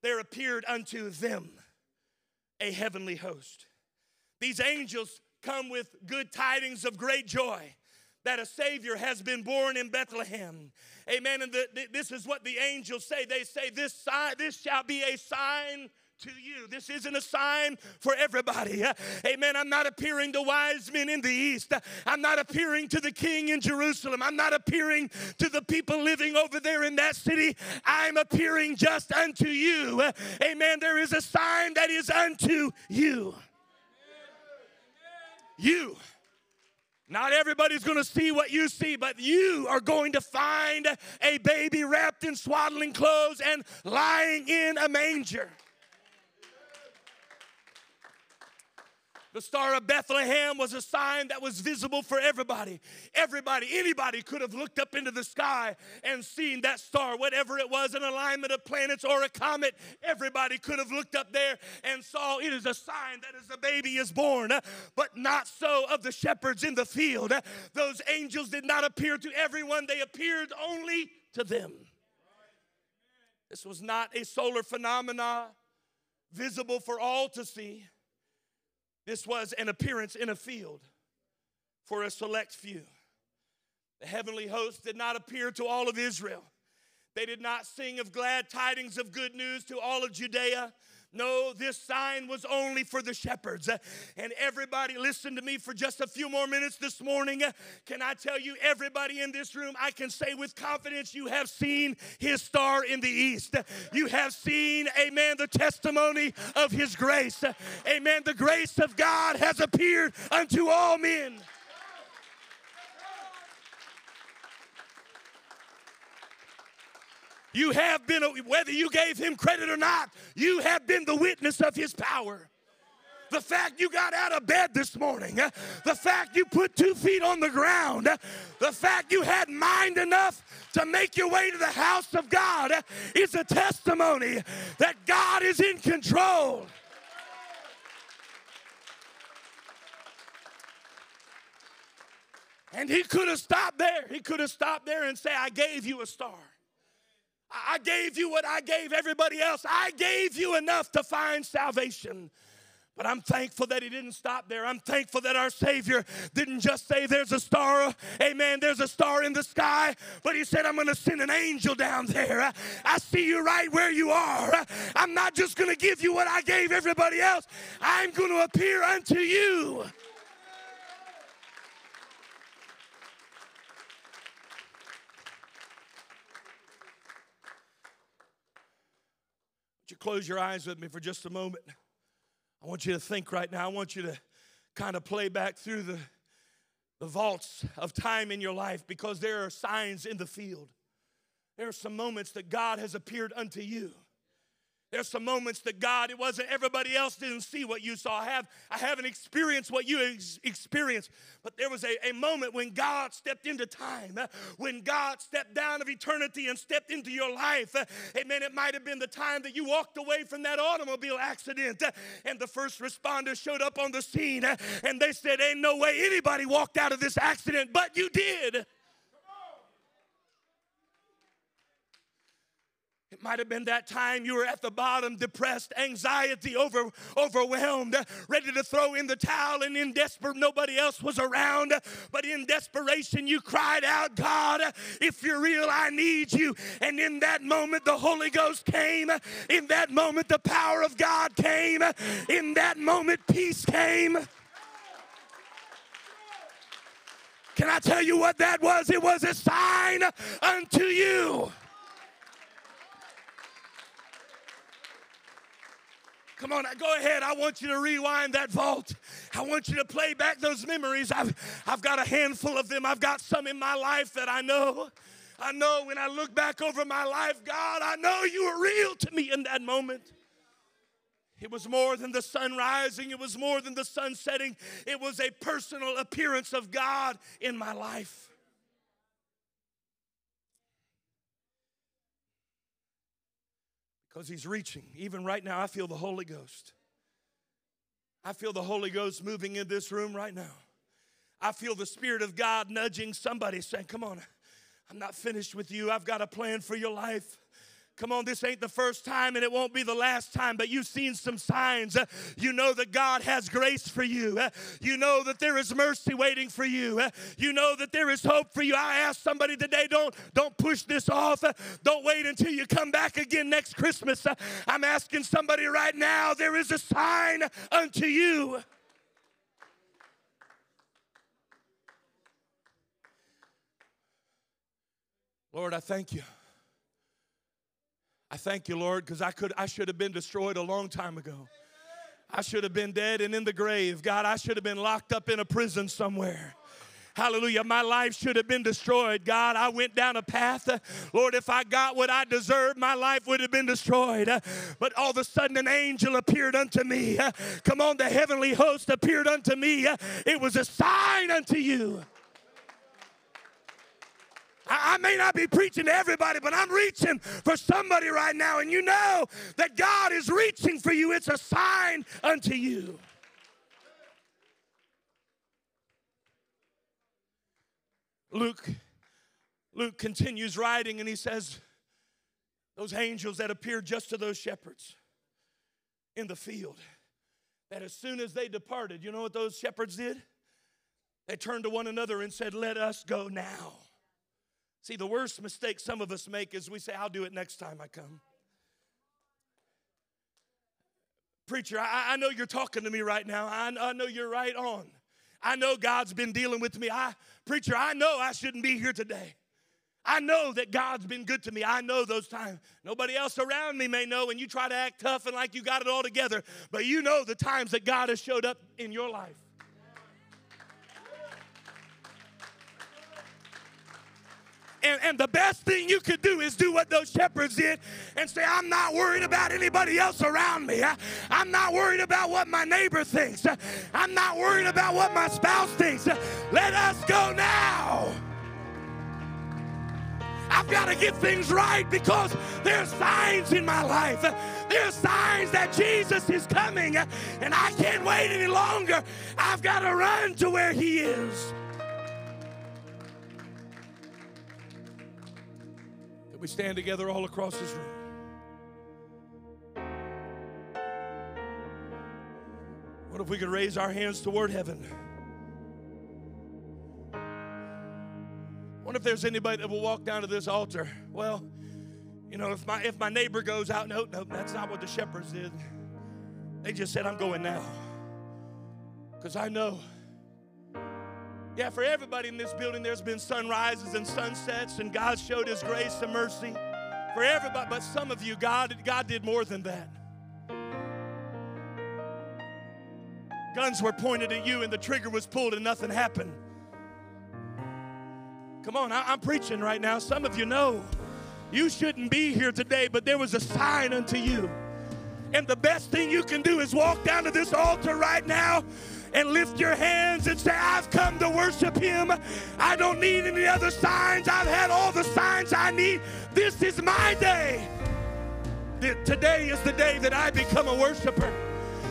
there appeared unto them a heavenly host. These angels come with good tidings of great joy that a Savior has been born in Bethlehem. Amen. And the, this is what the angels say. They say, This sign, this shall be a sign to you. This isn't a sign for everybody. Amen. I'm not appearing to wise men in the east. I'm not appearing to the king in Jerusalem. I'm not appearing to the people living over there in that city. I'm appearing just unto you. Amen. There is a sign that is unto you. You. Not everybody's going to see what you see, but you are going to find a baby wrapped in swaddling clothes and lying in a manger. The Star of Bethlehem was a sign that was visible for everybody. Everybody, anybody could have looked up into the sky and seen that star, whatever it was, an alignment of planets or a comet. Everybody could have looked up there and saw it is a sign that as a baby is born, but not so of the shepherds in the field. Those angels did not appear to everyone, they appeared only to them. This was not a solar phenomena visible for all to see. This was an appearance in a field for a select few. The heavenly host did not appear to all of Israel. They did not sing of glad tidings of good news to all of Judea. No, this sign was only for the shepherds. And everybody, listen to me for just a few more minutes this morning. Can I tell you, everybody in this room, I can say with confidence, you have seen his star in the east. You have seen, amen, the testimony of his grace. Amen. The grace of God has appeared unto all men. You have been, whether you gave him credit or not, you have been the witness of his power. The fact you got out of bed this morning, the fact you put two feet on the ground, the fact you had mind enough to make your way to the house of God is a testimony that God is in control. And he could have stopped there. He could have stopped there and say, I gave you a star. I gave you what I gave everybody else. I gave you enough to find salvation. But I'm thankful that he didn't stop there. I'm thankful that our Savior didn't just say, There's a star, amen, there's a star in the sky, but he said, I'm going to send an angel down there. I see you right where you are. I'm not just going to give you what I gave everybody else, I'm going to appear unto you. Would you close your eyes with me for just a moment? I want you to think right now. I want you to kind of play back through the, the vaults of time in your life because there are signs in the field. There are some moments that God has appeared unto you. There's some moments that God, it wasn't everybody else didn't see what you saw. I have I haven't experienced what you ex- experienced, but there was a, a moment when God stepped into time, uh, when God stepped down of eternity and stepped into your life. Uh, amen. It might have been the time that you walked away from that automobile accident uh, and the first responders showed up on the scene uh, and they said, Ain't no way anybody walked out of this accident, but you did. It might have been that time you were at the bottom, depressed, anxiety, over, overwhelmed, ready to throw in the towel, and in desperate, nobody else was around. But in desperation, you cried out, God, if you're real, I need you. And in that moment, the Holy Ghost came. In that moment, the power of God came. In that moment, peace came. Can I tell you what that was? It was a sign unto you. Come on, go ahead. I want you to rewind that vault. I want you to play back those memories. I've, I've got a handful of them. I've got some in my life that I know. I know when I look back over my life, God, I know you were real to me in that moment. It was more than the sun rising, it was more than the sun setting. It was a personal appearance of God in my life. Because he's reaching. Even right now, I feel the Holy Ghost. I feel the Holy Ghost moving in this room right now. I feel the Spirit of God nudging somebody saying, Come on, I'm not finished with you. I've got a plan for your life. Come on, this ain't the first time and it won't be the last time, but you've seen some signs. You know that God has grace for you. You know that there is mercy waiting for you. You know that there is hope for you. I ask somebody today, don't, don't push this off. Don't wait until you come back again next Christmas. I'm asking somebody right now, there is a sign unto you. Lord, I thank you. I thank you, Lord, because I could I should have been destroyed a long time ago. I should have been dead and in the grave. God, I should have been locked up in a prison somewhere. Hallelujah. My life should have been destroyed. God, I went down a path. Lord, if I got what I deserved, my life would have been destroyed. But all of a sudden, an angel appeared unto me. Come on, the heavenly host appeared unto me. It was a sign unto you. I I may not be preaching to everybody, but I'm reaching for somebody right now. And you know that God is reaching for you. It's a sign unto you. Luke, Luke continues writing and he says, Those angels that appeared just to those shepherds in the field, that as soon as they departed, you know what those shepherds did? They turned to one another and said, Let us go now. See, the worst mistake some of us make is we say, I'll do it next time I come. Preacher, I, I know you're talking to me right now. I, I know you're right on. I know God's been dealing with me. I, preacher, I know I shouldn't be here today. I know that God's been good to me. I know those times. Nobody else around me may know, and you try to act tough and like you got it all together, but you know the times that God has showed up in your life. And, and the best thing you could do is do what those shepherds did and say, I'm not worried about anybody else around me. I, am not worried about what my neighbor thinks. I'm not worried about what my spouse thinks. Let us go now. I've got to get things right because there's signs in my life. There's signs that Jesus is coming, and I can't wait any longer. I've got to run to where He is. We stand together all across this room? What if we could raise our hands toward heaven? What if there's anybody that will walk down to this altar? Well, you know, if my if my neighbor goes out, no, no, that's not what the shepherds did. They just said, I'm going now. Because I know. Yeah, for everybody in this building, there's been sunrises and sunsets, and God showed his grace and mercy. For everybody, but some of you, God, God did more than that. Guns were pointed at you, and the trigger was pulled, and nothing happened. Come on, I, am preaching right now. Some of you know you shouldn't be here today, but there was a sign unto you. And the best thing you can do is walk down to this altar right now and lift your hands and say, I've come to worship Him. I don't need any other signs. I've had all the signs I need. This is my day. Today is the day that I become a worshiper.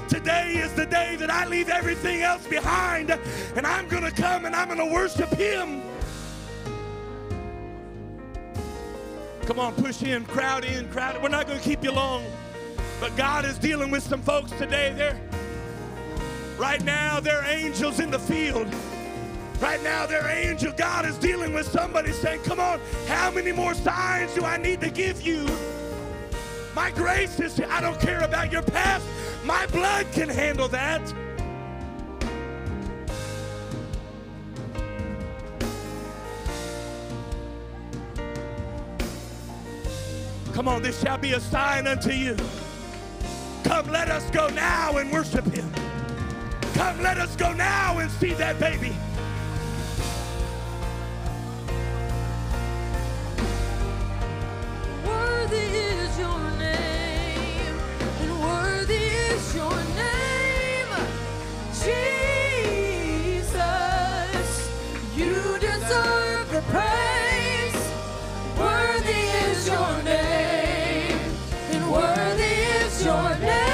Today is the day that I leave everything else behind and I'm going to come and I'm going to worship Him. Come on, push in, crowd in, crowd. In. We're not going to keep you long. But God is dealing with some folks today. They're right now, there are angels in the field. Right now, they're angel. God is dealing with somebody saying, Come on, how many more signs do I need to give you? My grace is, I don't care about your past. My blood can handle that. Come on, this shall be a sign unto you. Come, let us go now and worship him. Come, let us go now and see that baby. Worthy is your name, and worthy is your name, Jesus. You deserve the praise. Worthy is your name, and worthy is your name,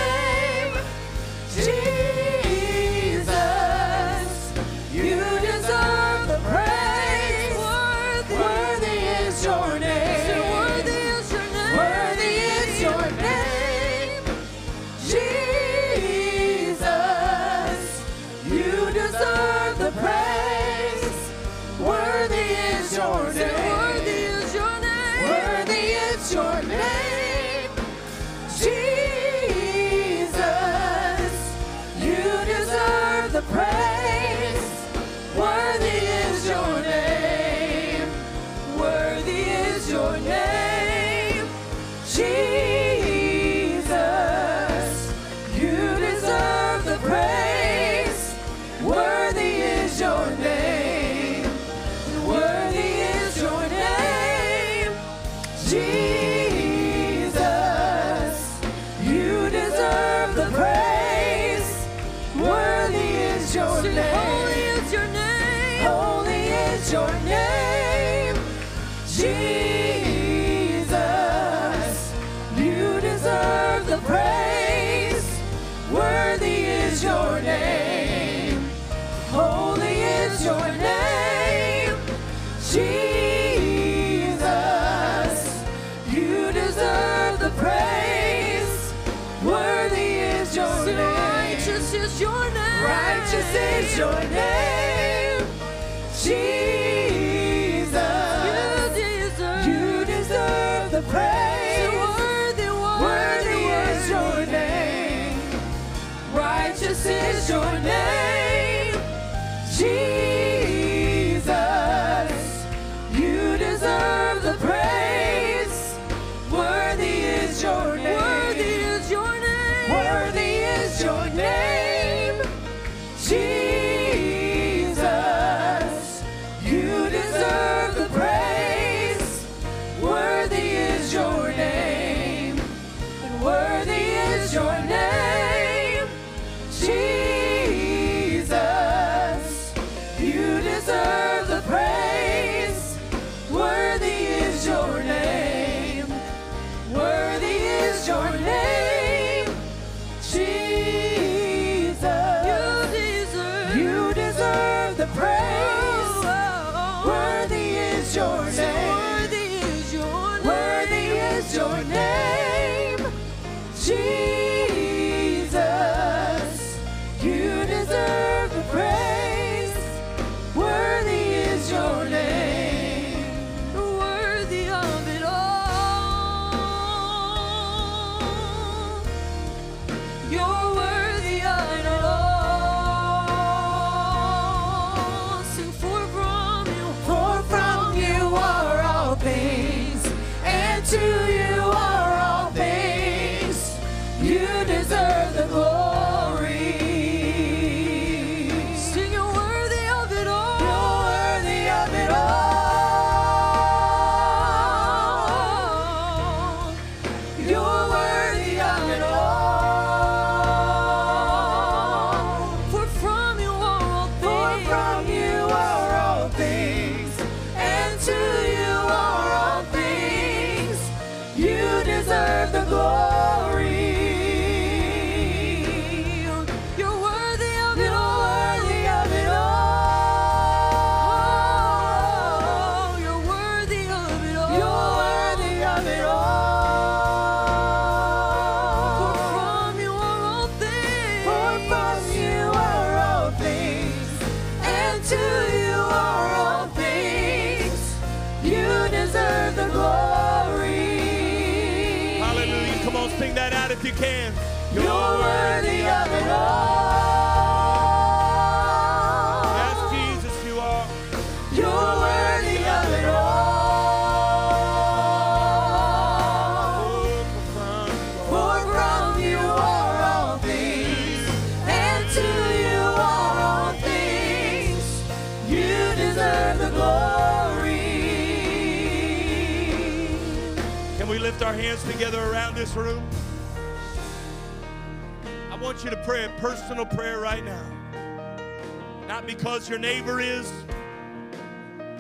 because your neighbor is,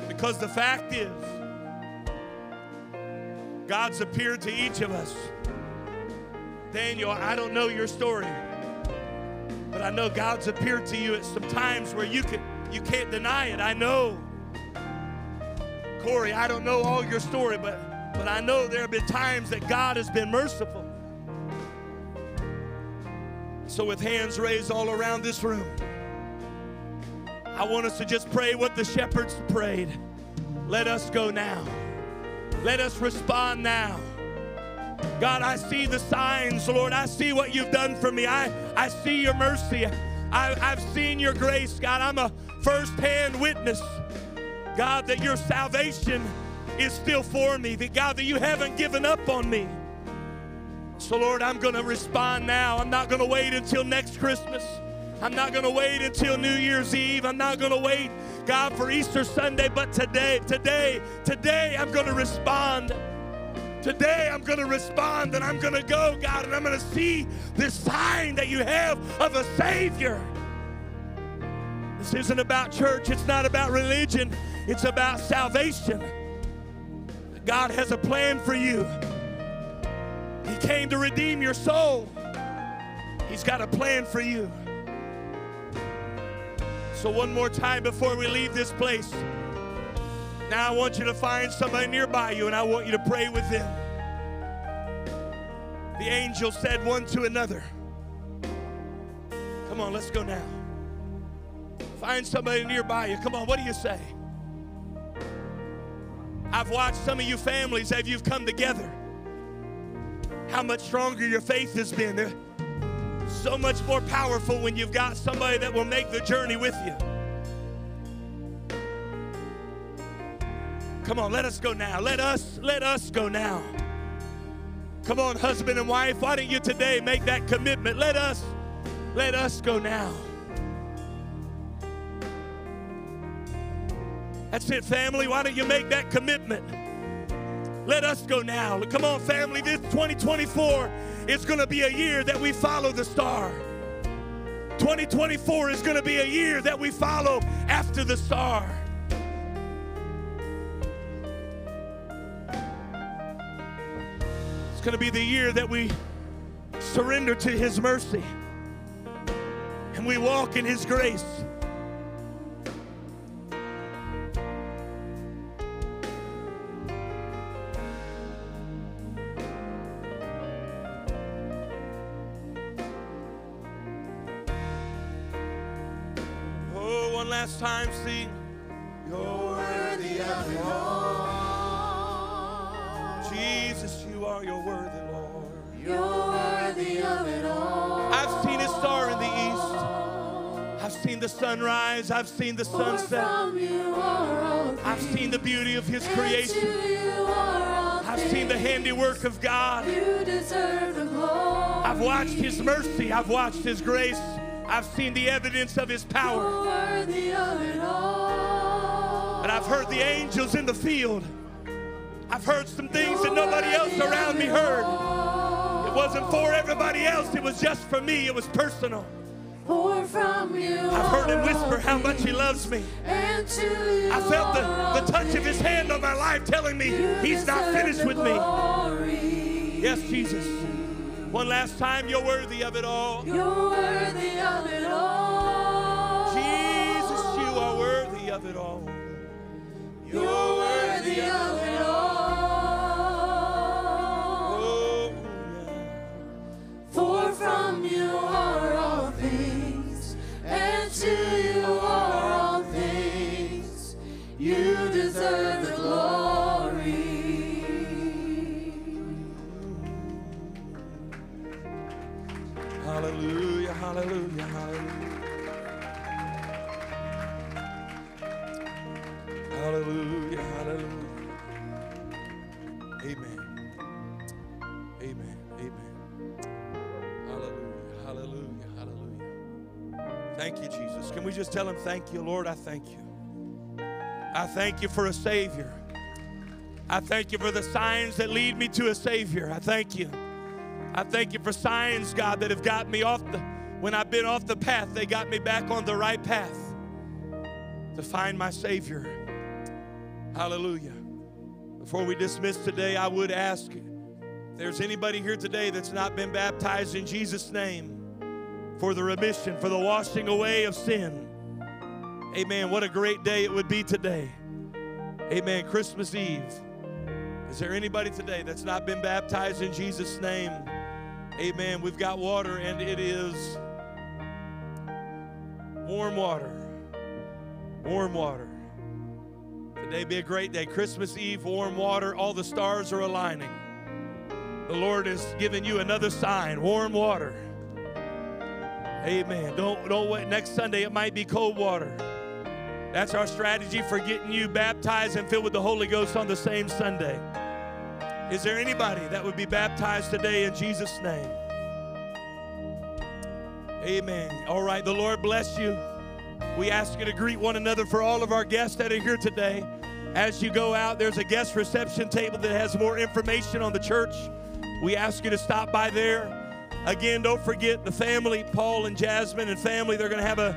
because the fact is, God's appeared to each of us. Daniel, I don't know your story, but I know God's appeared to you at some times where you can you can't deny it. I know. Corey, I don't know all your story, but but I know there have been times that God has been merciful. So with hands raised all around this room, I want us to just pray what the shepherds prayed. Let us go now. Let us respond now. God, I see the signs, Lord. I see what you've done for me. I, I see your mercy. I, I've seen your grace, God. I'm a first-hand witness, God, that your salvation is still for me. That God, that you haven't given up on me. So, Lord, I'm going to respond now. I'm not going to wait until next Christmas. I'm not going to wait until New Year's Eve. I'm not going to wait, God, for Easter Sunday. But today, today, today, I'm going to respond. Today, I'm going to respond and I'm going to go, God, and I'm going to see this sign that you have of a Savior. This isn't about church, it's not about religion, it's about salvation. God has a plan for you. He came to redeem your soul. He's got a plan for you. So, one more time before we leave this place, now I want you to find somebody nearby you and I want you to pray with them. The angel said one to another, Come on, let's go now. Find somebody nearby you. Come on, what do you say? I've watched some of you families as you've come together. How much stronger your faith has been. So much more powerful when you've got somebody that will make the journey with you. Come on, let us go now. Let us, let us go now. Come on, husband and wife, why don't you today make that commitment? Let us, let us go now. That's it, family. Why don't you make that commitment? Let us go now. Come on, family. This 2024 is going to be a year that we follow the star. 2024 is going to be a year that we follow after the star. It's going to be the year that we surrender to His mercy and we walk in His grace. Last time, sing. You're worthy of it all. Jesus, you are your worthy, Lord. You're worthy of it all. I've seen a star in the east. I've seen the sunrise. I've seen the sunset. from you are all I've seen the beauty of His creation. to you are all I've seen the handiwork of God. You deserve the glory. I've watched His mercy. I've watched His grace. I've seen the evidence of His power. Of. But I've heard the angels in the field. I've heard some things that nobody else around me heard. It wasn't for everybody else, it was just for me. It was personal. For from you I've heard him whisper how much he loves me. And I felt the, the touch of his hand on my life telling me he's not finished with me. Yes, Jesus. One last time, you're worthy of it all. You're worthy of it all. Jesus, you are worthy of it all. You're worthy of it all. Just tell him, Thank you, Lord? I thank you. I thank you for a Savior. I thank you for the signs that lead me to a Savior. I thank you. I thank you for signs, God, that have got me off the, when I've been off the path, they got me back on the right path to find my Savior. Hallelujah. Before we dismiss today, I would ask if there's anybody here today that's not been baptized in Jesus' name for the remission, for the washing away of sin. Amen. What a great day it would be today. Amen. Christmas Eve. Is there anybody today that's not been baptized in Jesus' name? Amen. We've got water, and it is warm water. Warm water. Today be a great day. Christmas Eve, warm water. All the stars are aligning. The Lord has given you another sign warm water. Amen. Don't, don't wait. Next Sunday, it might be cold water. That's our strategy for getting you baptized and filled with the Holy Ghost on the same Sunday. Is there anybody that would be baptized today in Jesus' name? Amen. All right, the Lord bless you. We ask you to greet one another for all of our guests that are here today. As you go out, there's a guest reception table that has more information on the church. We ask you to stop by there. Again, don't forget the family, Paul and Jasmine and family, they're going to have a